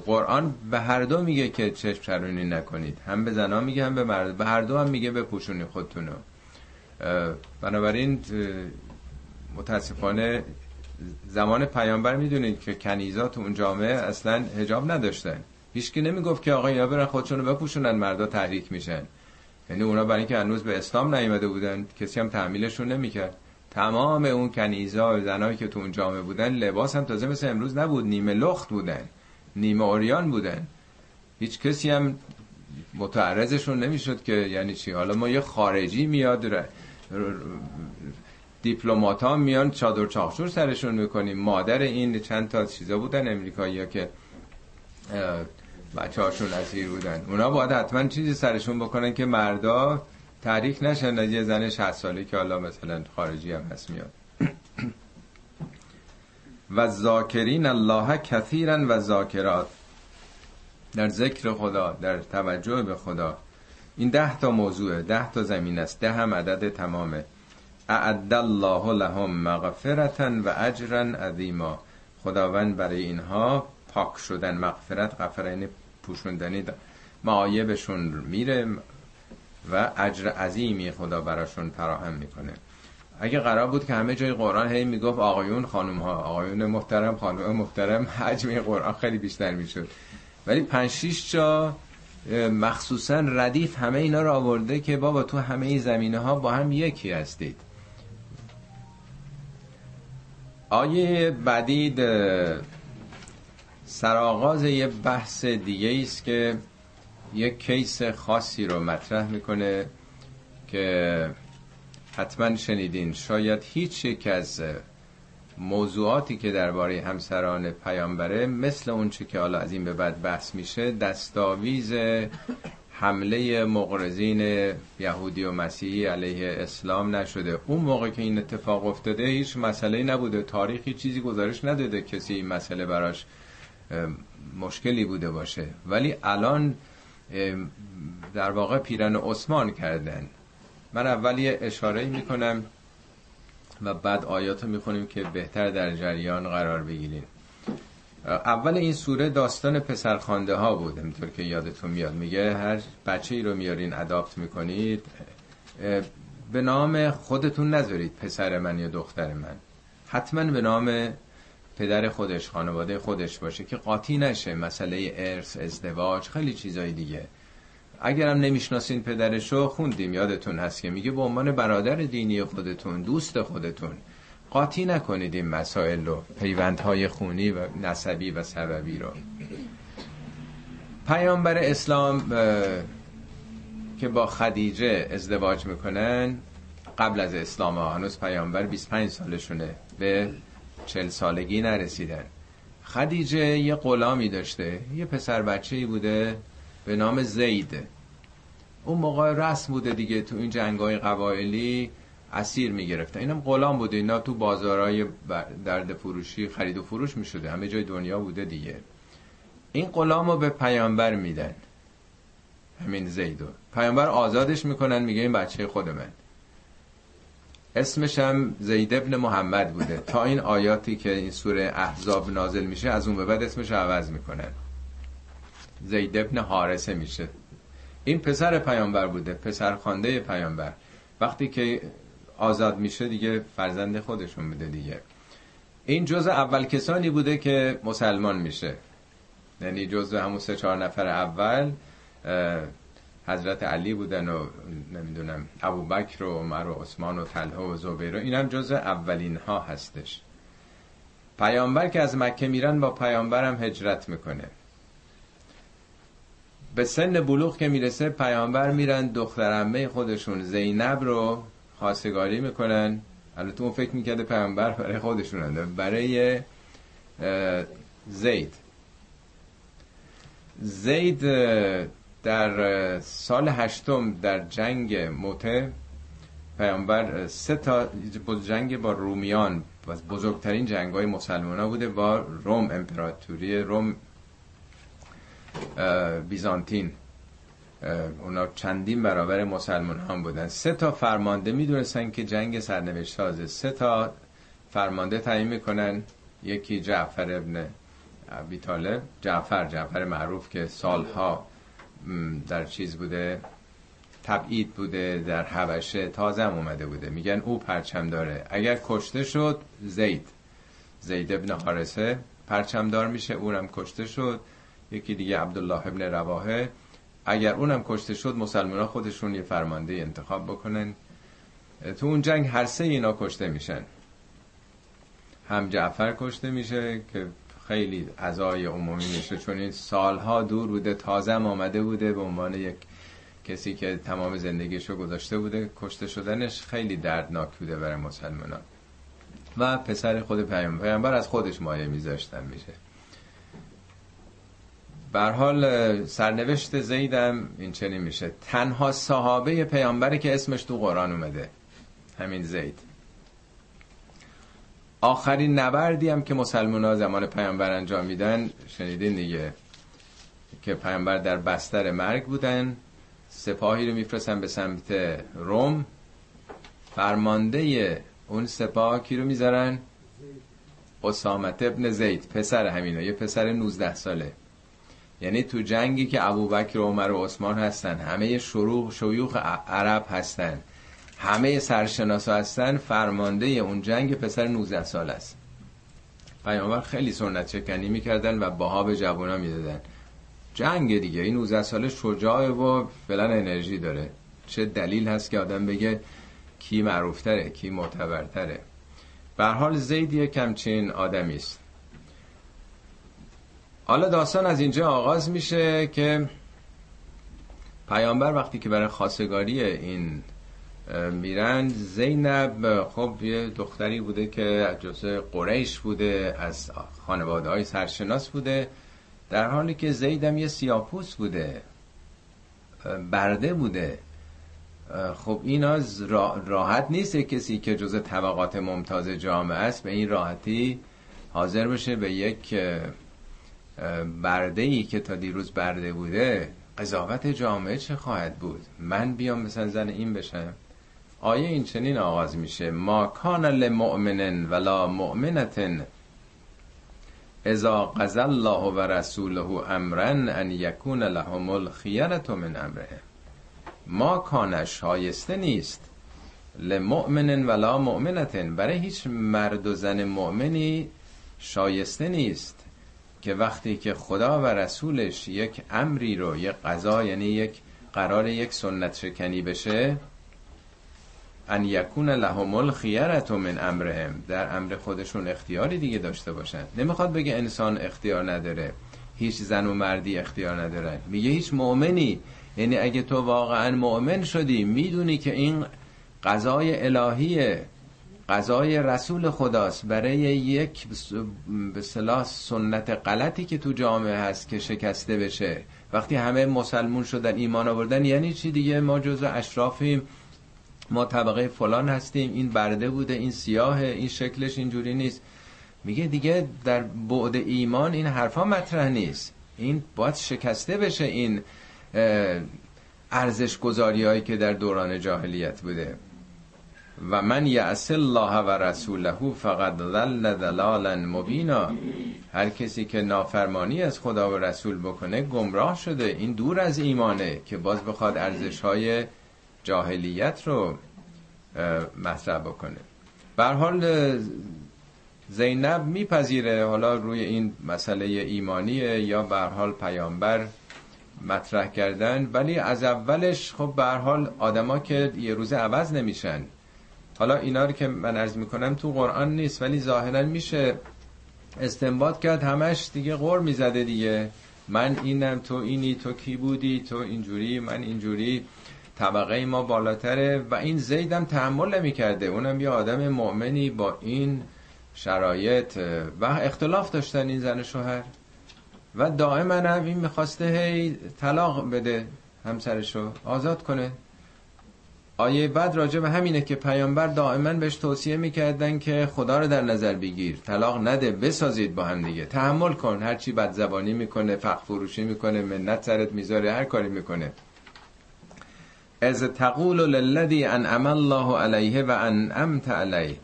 قرآن به هر دو میگه که چشم چرونی نکنید. هم به زنا میگه هم به مرد. به هر دو هم میگه بپوشونی خودتونو. بنابراین متاسفانه زمان پیامبر می‌دونید که کنیزات اون جامعه اصلا هجاب نداشتن. هیچکی نمی‌گفت که آقا اینا برن خودشونو بپوشونن مردا تحریک میشن. یعنی اونا برای اینکه هنوز به اسلام نیومده بودن کسی هم تحمیلشون نمی‌کرد. تمام اون کنیزا و زنایی که تو اون جامعه بودن لباس هم تازه مثل امروز نبود نیمه لخت بودن. نیمه اوریان بودن. هیچ کسی هم متعرضشون نمی‌شد که یعنی چی؟ حالا ما یه خارجی میاد دیپلمات ها میان چادر چاخچور سرشون می‌کنیم. مادر این چند تا چیزا بودن امریکایی که بچه هاشون اسیر بودن. اونا باید حتما چیزی سرشون بکنن که مردا تحریک نشن. یه زن 60 ساله که حالا مثلا خارجی هم هست میاد. و ذاکرین الله کثیرا و ذاکرات. در ذکر خدا در توجه به خدا. این ده تا موضوع ده تا زمین است ده هم عدد تمامه. اعد الله لهم مغفرتا و اجرا عظیما. خداوند برای اینها پاک شدن مغفرت غفرین پوشوندنی معایبشون میره و اجر عظیمی خدا براشون فراهم می‌کنه. اگه قرار بود که همه جای قرآن هی می‌گفت آقایون خانم ها آقایون محترم خانم محترم حجم قرآن خیلی بیشتر می‌شد. ولی پنج شیش جا مخصوصا ردیف همه اینا رو آورده که بابا تو همه این زمینه ها با هم یکی هستید. آیه بعدی سرآغاز یه بحث دیگه است که یک کیس خاصی رو مطرح می‌کنه که حتما شنیدین. شاید هیچ یک از موضوعاتی که درباره همسران پیامبره مثل اونچه که حالا از این به بعد بحث میشه دستاویز حمله مغرزین یهودی و مسیحی علیه اسلام نشده. اون موقع که این اتفاق افتاده هیچ مسئله نبوده. تاریخی چیزی گزارش نداده کسی این مسئله براش مشکلی بوده باشه. ولی الان در واقع پیرن عثمان کردن. من اول یه اشاره می‌کنم و بعد آیات رو می‌خونیم که بهتر در جریان قرار بگیریم. اول این سوره داستان پسرخانده ها بود. همطور که یادتون میاد. میگه هر بچه ای رو میارین اداپت می‌کنید. به نام خودتون نذارید پسر من یا دختر من. حتما به نام پدر خودش خانواده خودش باشه که قاطی نشه. مسئله ارث ازدواج خیلی چیزای دیگه. اگرم نمی‌شناسین پدرشو خوندیم. یادتون هست که میگه به عنوان برادر دینی خودتون دوست خودتون قاطی نکنید این مسائل رو پیوندهای خونی و نسبی و سببی رو. پیامبر اسلام که با خدیجه ازدواج می‌کنن قبل از اسلام هنوز پیامبر 25 سالشونه. به 40 سالگی نرسیدن. خدیجه یه غلامی داشته یه پسر بچه بوده. به نام زید. اون موقع رسم بوده دیگه تو این جنگای قبایلی اسیر می‌گرفتن اینم غلام بوده اینا تو بازارهای درد فروشی خرید و فروش می‌شده. همه جای دنیا بوده دیگه. این غلام رو به پیامبر میدن. همین زیدو پیامبر آزادش می‌کنن میگه این بچه خود من. اسمش هم زید ابن محمد بوده. تا این آیاتی که این سوره احزاب نازل میشه از اون به بعد اسمش عوض می‌کنن. زید ابن حارسه میشه. این پسر پیامبر بوده پسر خانده پیامبر. وقتی که آزاد میشه دیگه فرزند خودشون بوده دیگه. این جز اول کسانی بوده که مسلمان میشه. یعنی جز همون سه چهار نفر اول حضرت علی بودن و نمی‌دونم ابو بکر و عمر و عثمان و طلحه و زبیر و اینم جز اولین ها هستش. پیامبر که از مکه میرن با پیامبرم هجرت می‌کنه. به سن بلوغ که می‌رسه پیامبر میرن دختر خودشون. زینب رو خواستگاری می‌کنن. البته اون فکر می‌کرده پیامبر برای خودشون برای زید. زید در سال هشتم در جنگ موته پیامبر سه تا جنگ با رومیان بزرگترین جنگ های مسلمان ها بوده با روم امپراتوری روم بیزانتین. اونا چندین برابر مسلمان هم بودن. سه تا فرمانده می‌دونستن که جنگ سرنوشت سازه. سه تا فرمانده تعیین می‌کنن. یکی جعفر ابن ابی طالب. جعفر جعفر معروف که سالها در چیز بوده تبعید بوده در حبشه تازه اومده بوده. میگن او پرچم داره. اگر کشته شد زید. زید ابن حارسه پرچمدار میشه اونم کشته شد. یکی دیگه عبدالله ابن رواحه. اگر اونم کشته شد مسلمان ها خودشون یه فرمانده انتخاب بکنن. تو اون جنگ هر سه اینا کشته میشن. هم جعفر کشته میشه که خیلی عزای عمومی میشه. چون این سالها دور بوده تازه آمده بوده به عنوان یک کسی که تمام زندگیشو گذاشته بوده. کشته شدنش خیلی دردناک بوده برای مسلمان و پسر خود پیامبر از خودش مایه میذاشتن میشه. بر حال سرنوشت زیدم این چنین میشه. تنها صحابه پیامبری که اسمش تو قرآن اومده همین زید. آخرین نبردی هم که مسلمان ها زمان پیامبر انجام میدن شنیدین دیگه که پیامبر در بستر مرگ بودن سپاهی رو میفرستن به سمت روم فرمانده اون سپاه کی رو می‌ذارن؟ اسامت ابن زید پسر همینو یه پسر 19 ساله. یعنی تو جنگی که ابوبکر و عمر و عثمان هستن همه شروع شیوخ عرب هستن همه سرشناسا هستن فرمانده اون جنگ پسر 19 سال است. پیامبر خیلی سنت چکنی می‌کردن و باها به جوونا می‌دادن. جنگ دیگه این 19 ساله شجاعه و فعلا انرژی داره. چه دلیل هست که آدم بگه کی معروفتره کی معتبرتره؟ به حال زید یک کمچین آدمی است حالا داستان از اینجا آغاز میشه که پیامبر وقتی که برای خواستگاری این میرن زینب خب یه دختری بوده که جزء قریش بوده از خانواده های سرشناس بوده در حالی که زیدم یه سیاپوس بوده برده بوده. خب این از راحت نیست کسی که جز طبقات ممتاز جامعه است به این راحتی حاضر بشه به یک برده ای که تا دیروز برده بوده قضاوت جامعه چه خواهد بود؟ من بیام مثلا زن این بشم. آیه این چنین آغاز میشه. ما کان لمؤمن ولا مؤمنتن اذا قضى الله و رسوله امرا ان یکون لهم الخیرة من امره ما کان شایسته نیست. لمؤمن ولا مؤمنتن. برای هیچ مرد و زن مؤمنی شایسته نیست. که وقتی که خدا و رسولش یک امری رو یک قضا یعنی یک قرار یک سنت شکنی بشه ان یکون لهم الخیرت من امرهم. در امر خودشون اختیاری دیگه داشته باشن. نمی‌خواد بگه انسان اختیار نداره. هیچ زن و مردی اختیار ندارن میگه هیچ مؤمنی. یعنی اگه تو واقعا مؤمن شدی می‌دونی که این قضای الهیه. قضای رسول خداست. برای یک به صلاح سنت غلطی که تو جامعه هست که شکسته بشه. وقتی همه مسلمون شدن ایمان آوردن یعنی چی دیگه؟ ما جزو اشرافیم. ما طبقه فلان هستیم. این برده بوده این سیاه این شکلش اینجوری نیست. میگه دیگه در بعد ایمان این حرفا مطرح نیست. این باید شکسته بشه این ارزش گذاری هایی که در دوران جاهلیت بوده. و من یعص الله و رسوله فقط ضل ضلالا مبینا. هر کسی که نافرمانی از خدا و رسول بکنه گمراه شده. این دور از ایمانه که باز بخواد ارزش های جاهلیت رو مطرح بکنه. بر حال زینب میپذیره. حالا روی این مسئله ایمانیه یا بر حال پیامبر مطرح کردن. ولی از اولش خب به حال آدما که یه روزه عوض نمیشن. حالا اینا رو که من عرض می‌کنم تو قرآن نیست ولی ظاهرا میشه استنباط کرد همش دیگه غور می‌زده دیگه. من اینم تو اینی تو کی بودی تو اینجوری من اینجوری طبقه ما بالاتره. و این زیدم تحمل نمی کرده اونم یه آدم مؤمنی با این شرایط. و اختلاف داشتن این زن شوهر. و دائما هم این می‌خواسته هی طلاق بده همسرشو. آزاد کنه. آیه بعد راجع به همینه که پیامبر دائما بهش توصیه می‌کردن که خدا رو در نظر بگیر طلاق نده بسازید با هم دیگه. تحمل کن هرچی بد زبانی می‌کنه فقر فروشی می‌کنه منت سرت می‌ذاره هر کاری می‌کنه. از تقول للذی انعم الله علیه و انعمت علیه.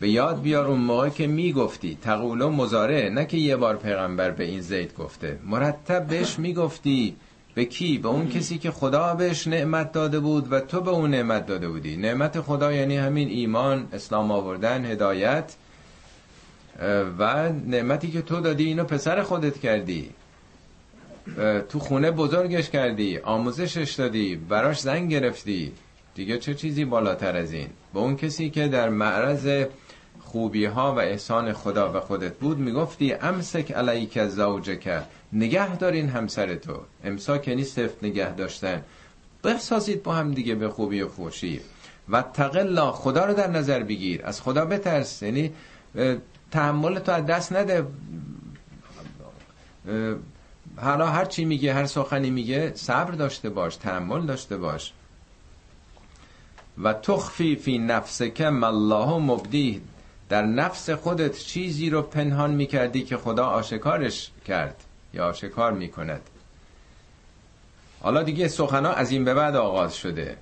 به یاد بیار اون موقع که می‌گفتی. تقول مزاره نه که یه بار پیغمبر به این زید گفته. مرتب بهش می‌گفتی. به کی؟ به اون کسی که خدا بهش نعمت داده بود و تو به اون نعمت داده بودی. نعمت خدا یعنی همین ایمان اسلام آوردن هدایت و نعمتی که تو دادی اینو پسر خودت کردی. تو خونه بزرگش کردی آموزشش دادی براش زن گرفتی. دیگه چه چیزی بالاتر از این؟ به اون کسی که در معرض خوبی ها و احسان خدا و خودت بود می‌گفتی امسک علیک زوجک نگه دارین همسر تو. امساک یعنی سفت نگه داشتن. بسازید با هم دیگه به خوبی و خوشی. و تقلا خدا رو در نظر بگیر. از خدا بترس. یعنی تحمل تو از دست نده. حالا هر چی میگه هر سخنی میگه صبر داشته باش تحمل داشته باش. و تخفی فی نفسک الله مبدی در نفس خودت چیزی رو پنهان می‌کردی که خدا آشکارش کرد یا آشکار می‌کند. حالا دیگه سخنا از این به بعد آغاز شده.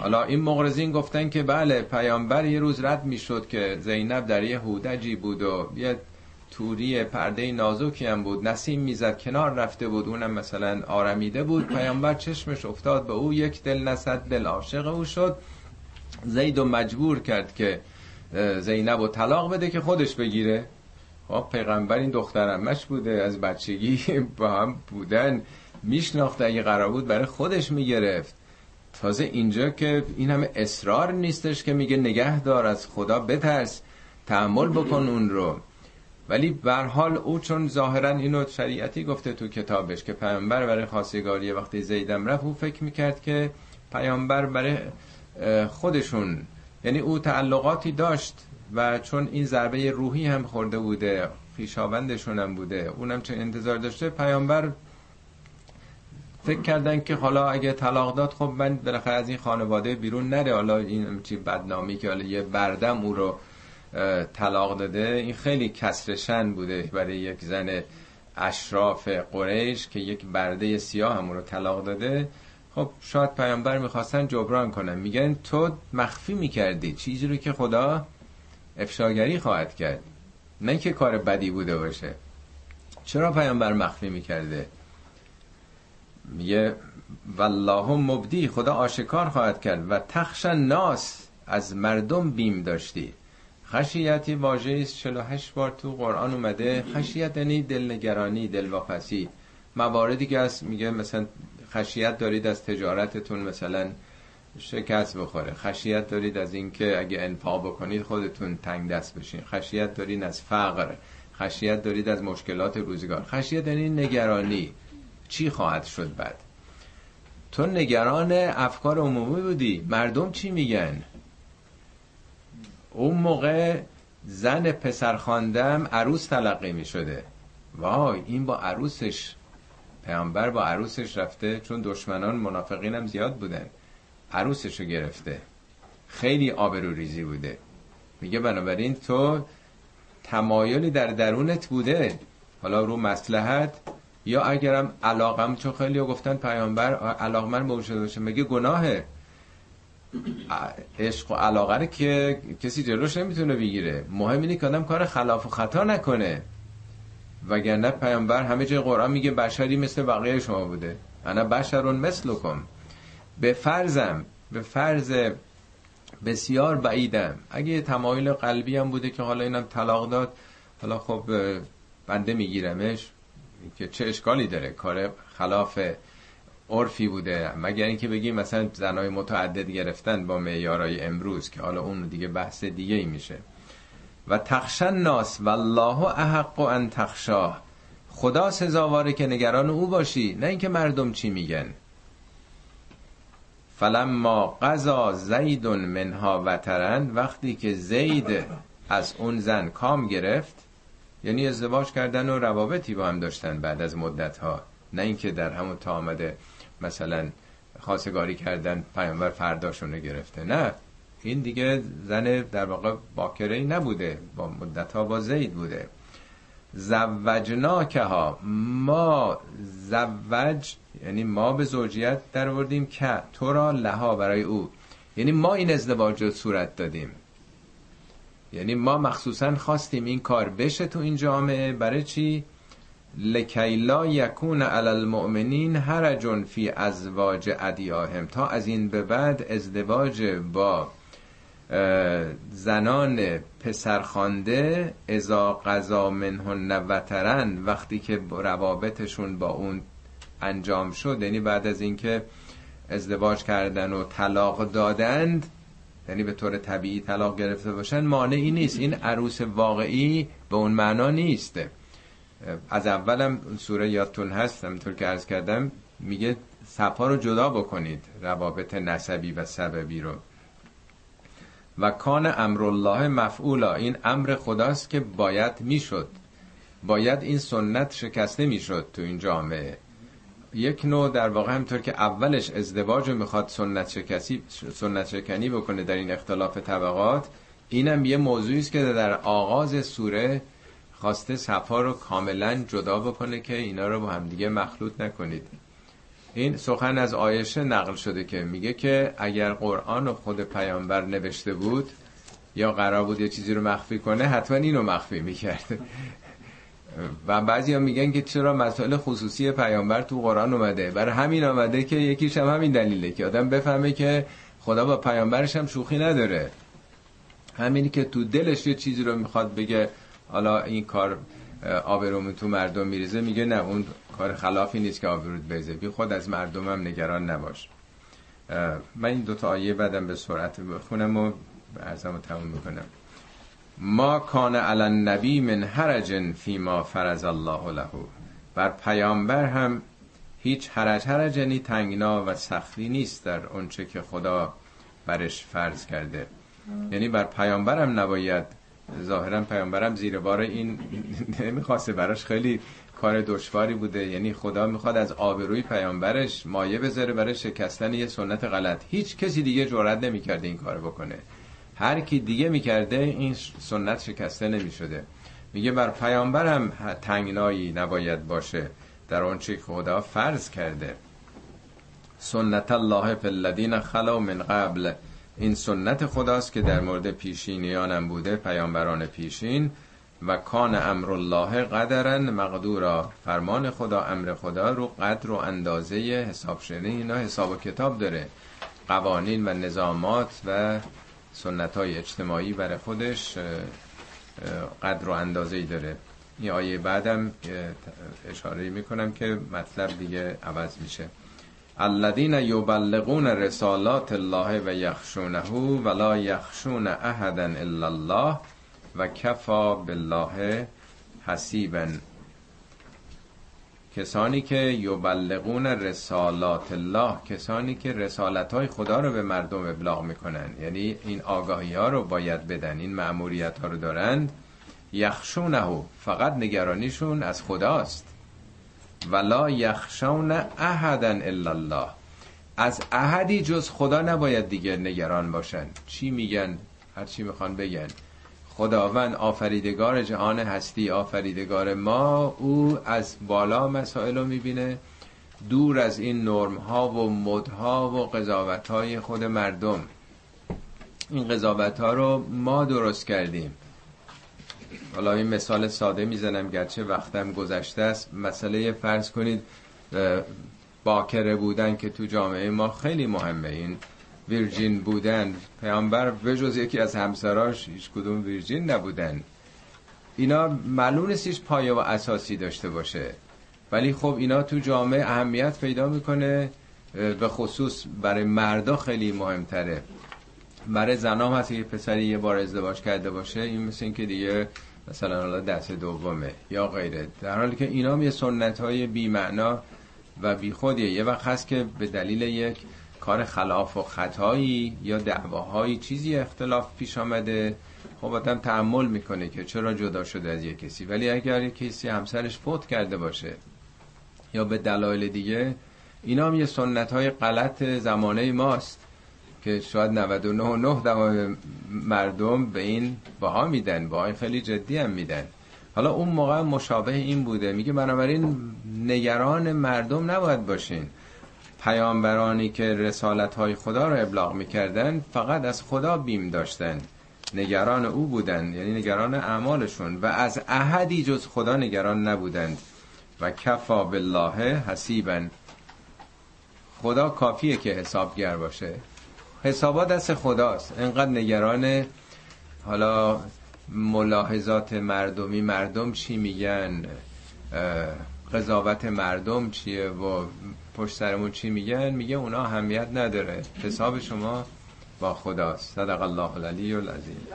حالا این مغرزین گفتن که بله پیامبر یه روز رد می‌شد که زینب در یه هودجی بود و یه توری پرده نازکی هم بود. نسیم می‌زد کنار رفته بود. اونم مثلا آرمیده بود. پیامبر چشمش افتاد به او. یک دل نصد دل عاشق او شد. زید و مجبور کرد که زینب و طلاق بده که خودش بگیره. خب پیغمبر این دخترمش بوده از بچگی با هم بودن. میشناخته اگه قرار بود برای خودش می‌گرفت. تازه اینجا که این همه اصرار نیستش که میگه نگه دار از خدا بترس تحمل بکن اون رو. ولی به حال او چون ظاهرا اینو شریعتی گفته تو کتابش که پیامبر برای خواستگاری وقتی زیدم رفت او فکر می‌کرد که پیامبر برای خودشون یعنی او تعلقاتی داشت و چون این ضربه روحی هم خورده بوده خیشاوندشون هم بوده اونم چه انتظار داشته پیامبر فکر کردن که حالا اگه طلاق داد خب من بالاخره از این خانواده بیرون نره حالا این چی بدنامی که حالا یه بردم او رو طلاق داده این خیلی کسرشن بوده برای یک زن اشراف قریش که یک برده سیاه هم رو طلاق داده. خب شاید پیامبر می‌خواستن جبران کنن. میگن تو مخفی می‌کردی. چیزی رو که خدا افشاگری خواهد کرد. نه که کار بدی بوده باشه. چرا پیامبر مخفی می‌کرده؟ میگه والله مبدی خدا آشکار خواهد کرد. و تخش ناس از مردم بیم داشتی. خشیتی واژه است. 48 بار تو قرآن اومده. خشیت یعنی دلنگرانی دلواپسی. مواردی که از میگه مثلا خشیت دارید از تجارتتون مثلا شکست بخوره. خشیت دارید از اینکه اگه انفاق بکنید خودتون تنگ دست بشین. خشیت دارید از فقر. خشیت دارید از مشکلات روزگار. خشیت یعنی نگرانی. چی خواهد شد بعد؟ تو نگران افکار عمومی بودی. مردم چی میگن؟ اون موقع زن پسر خواندم عروس تلقی می شده وای این با عروسش پیامبر با عروسش رفته چون دشمنان منافقین هم زیاد بودن. عروسش رو گرفته. خیلی آبروریزی بوده. میگه بنابراین تو تمایلی در درونت بوده. حالا رو مسلحت یا اگرم علاقم چون خیلی گفتن پیامبر علاقمن به شده باشه میگه گناهه. عشق و علاقه که کسی جلوش نمی‌تونه بگیره. مهم اینه که آدم کار خلاف و خطا نکنه. وگرنه پیامبر همه جای قرآن میگه بشری مثل بقیه شما بوده. انا بشرون مثلکم. به فرضم به فرض بسیار بعیدم. اگه تمایل قلبی هم بوده که حالا اینم طلاق داد حالا خب بنده میگیرمش. که چه اشکالی داره؟ کار خلاف عرفی بوده. مگر اینکه بگیم مثلا زنای متعدد گرفتن با معیارای امروز که حالا اون دیگه بحث دیگه ای میشه. و تخشن ناس والله احق ان تخشاه خدا سزاواره که نگران او باشی نه اینکه مردم چی میگن. فلما قضا زید منها وترن وقتی که زید از اون زن کام گرفت یعنی ازدواج کردن و روابطی با هم داشتن بعد از مدت ها نه اینکه در همون تا آمده مثلا خواستگاری کردن پیامبر فرداشون گرفته نه. این دیگه زن در واقع باکره نبوده با مدت ها با زید بوده. زوجنا که ها ما زوج یعنی ما به زوجیت در وردیم که تو را لها برای او. یعنی ما این ازدواج رو صورت دادیم. یعنی ما مخصوصا خواستیم این کار بشه تو این جامعه. برای چی؟ لکیلا یکون علی المؤمنین هرجون فی ازواج ادیاهم. تا از این به بعد ازدواج با زنان پسرخوانده ازا قضا منهن وترن وقتی که روابطشون با اون انجام شد یعنی بعد از اینکه ازدواج کردن و طلاق دادند یعنی به طور طبیعی طلاق گرفته باشن مانعی نیست. این عروس واقعی به اون معنا نیست. از اولم سوره یادتون هست همینطور که عرض کردم میگه صفا رو جدا بکنید روابط نسبی و سببی رو. و کان امرالله مفعولا این امر خداست که باید می‌شد. باید این سنت شکسته می‌شد تو این جامعه. یک نوع در واقع همطور که اولش ازدواج رو می‌خواد سنت شکسی سنت شکنی بکنه در این اختلاف طبقات اینم یه موضوعی است که در آغاز سوره خواسته صفا رو کاملا جدا بکنه که اینا رو با همدیگه مخلوط نکنید. این سخن از آیشه نقل شده که میگه که اگر قرآن و خود پیامبر نوشته بود یا قرار بود یه چیزی رو مخفی کنه حتما اینو مخفی می‌کرد. و بعضی هم میگن که چرا مسائل خصوصی پیامبر تو قرآن اومده؟ برای همین آمده که یکیش هم همین دلیله که آدم بفهمه که خدا با پیامبرش هم شوخی نداره. همینی که تو دلش یه چیزی رو می‌خواد بگه حالا این کار آبروم تو مردم میریزه میگه نه اون کار خلافی نیست که آبرود بریزه بی خود از مردمم نگران نباش. من این دوتا آیه بعدم به سرعت بخونم و ارزم تموم می‌کنم. ما کان علی نبی من حرج فیما فرض الله له. بر پیامبر هم هیچ حرج حرج یعنی تنگنا و سختی نیست در اونچه که خدا برش فرض کرده. یعنی بر پیامبرم نباید ظاهرا پیامبرم زیر بار این نمی‌خواسته براش خیلی کار دشواری بوده. یعنی خدا می‌خواد از آبروی پیامبرش مایه بذاره برای شکستن یه سنت غلط. هیچ کسی دیگه جرئت نمی‌کرده این کار بکنه. هر کی دیگه می‌کرده این سنت شکسته نمی‌شده. میگه بر پیامبرم تنگنایی نباید باشه. در آنچه خدا فرض کرده. سنت الله فی الذین خلو من قبل. این سنت خداست که در مورد پیشینیانم بوده پیامبران پیشین. و کان امر الله قدرن مقدورا فرمان خدا امر خدا رو قدر و اندازه حساب شده اینا حساب و کتاب داره. قوانین و نظامات و سنت های اجتماعی برای خودش قدر و اندازه داره. این آیه بعدم اشاره می‌کنم که مطلب دیگه عوض میشه. الذين یبلغون رسالات الله و یخشونه ولا یخشون احدا الا الله. و کفا بالله حسیبا کسانی که یبلغون رسالات الله کسانی که رسالت های خدا رو به مردم ابلاغ می‌کنن. یعنی این آگاهی ها رو باید بدن این معمولیت ها رو دارند. یخشونه فقط نگرانیشون از خداست. ولا یخشون احدا الا الله. از احدی جز خدا نباید دیگه نگران باشن. چی میگن؟ هر چی می‌خوان بگن. خداوند آفریدگار جهان هستی آفریدگار ما او از بالا مسائل رو می‌بینه دور از این نرم ها و مدها و قضاوت های خود مردم. این قضاوت ها رو ما درست کردیم. حالا این مثال ساده می‌زنم گرچه وقتم گذشته است. مسئله فرض کنید باکره بودن که تو جامعه ما خیلی مهمه. این ویرجین بودن. پیامبر بجز یکی از همسراش هیچ کدوم ویرجین نبودن. اینا معلوم نیست پایه و اساسی داشته باشه. ولی خب اینا تو جامعه اهمیت پیدا می‌کنه به خصوص برای مردا خیلی مهمتره. برای زنام هست که پسری یه بار ازدواج کرده باشه این مثل این که دیگه مثلا حالا دست دومه یا غیره. در حالی که اینا یه سنت های بی معنا و بی خودیه یه وقت هست که به دلیل یک کار خلاف و خطایی یا دعواهایی چیزی اختلاف پیش آمده. خب آدم تحمل می‌کنه که چرا جدا شده از یک کسی. ولی اگر یک کسی همسرش فوت کرده باشه یا به دلایل دیگه اینا هم یه سنت های غلط زمانه ماست که شاید 99 مردم به این باها میدن باهای خیلی جدی هم میدن. حالا اون موقع مشابه این بوده. میگه بنابراین نگران مردم نباید باشین. پیامبرانی که رسالت های خدا رو ابلاغ می‌کردن فقط از خدا بیم داشتن نگران او بودند یعنی نگران اعمالشون. و از احدی جز خدا نگران نبودند. و کفا بالله حسیبا. خدا کافیه که حسابگر باشه. حسابات دست خداست. انقدر نگران حالا ملاحظات مردمی مردم چی میگن؟ قضاوت مردم چیه؟ و پشت سرمون چی میگن؟ میگه اونا اهمیت نداره. حساب شما با خداست. صدق الله العلی العظیم.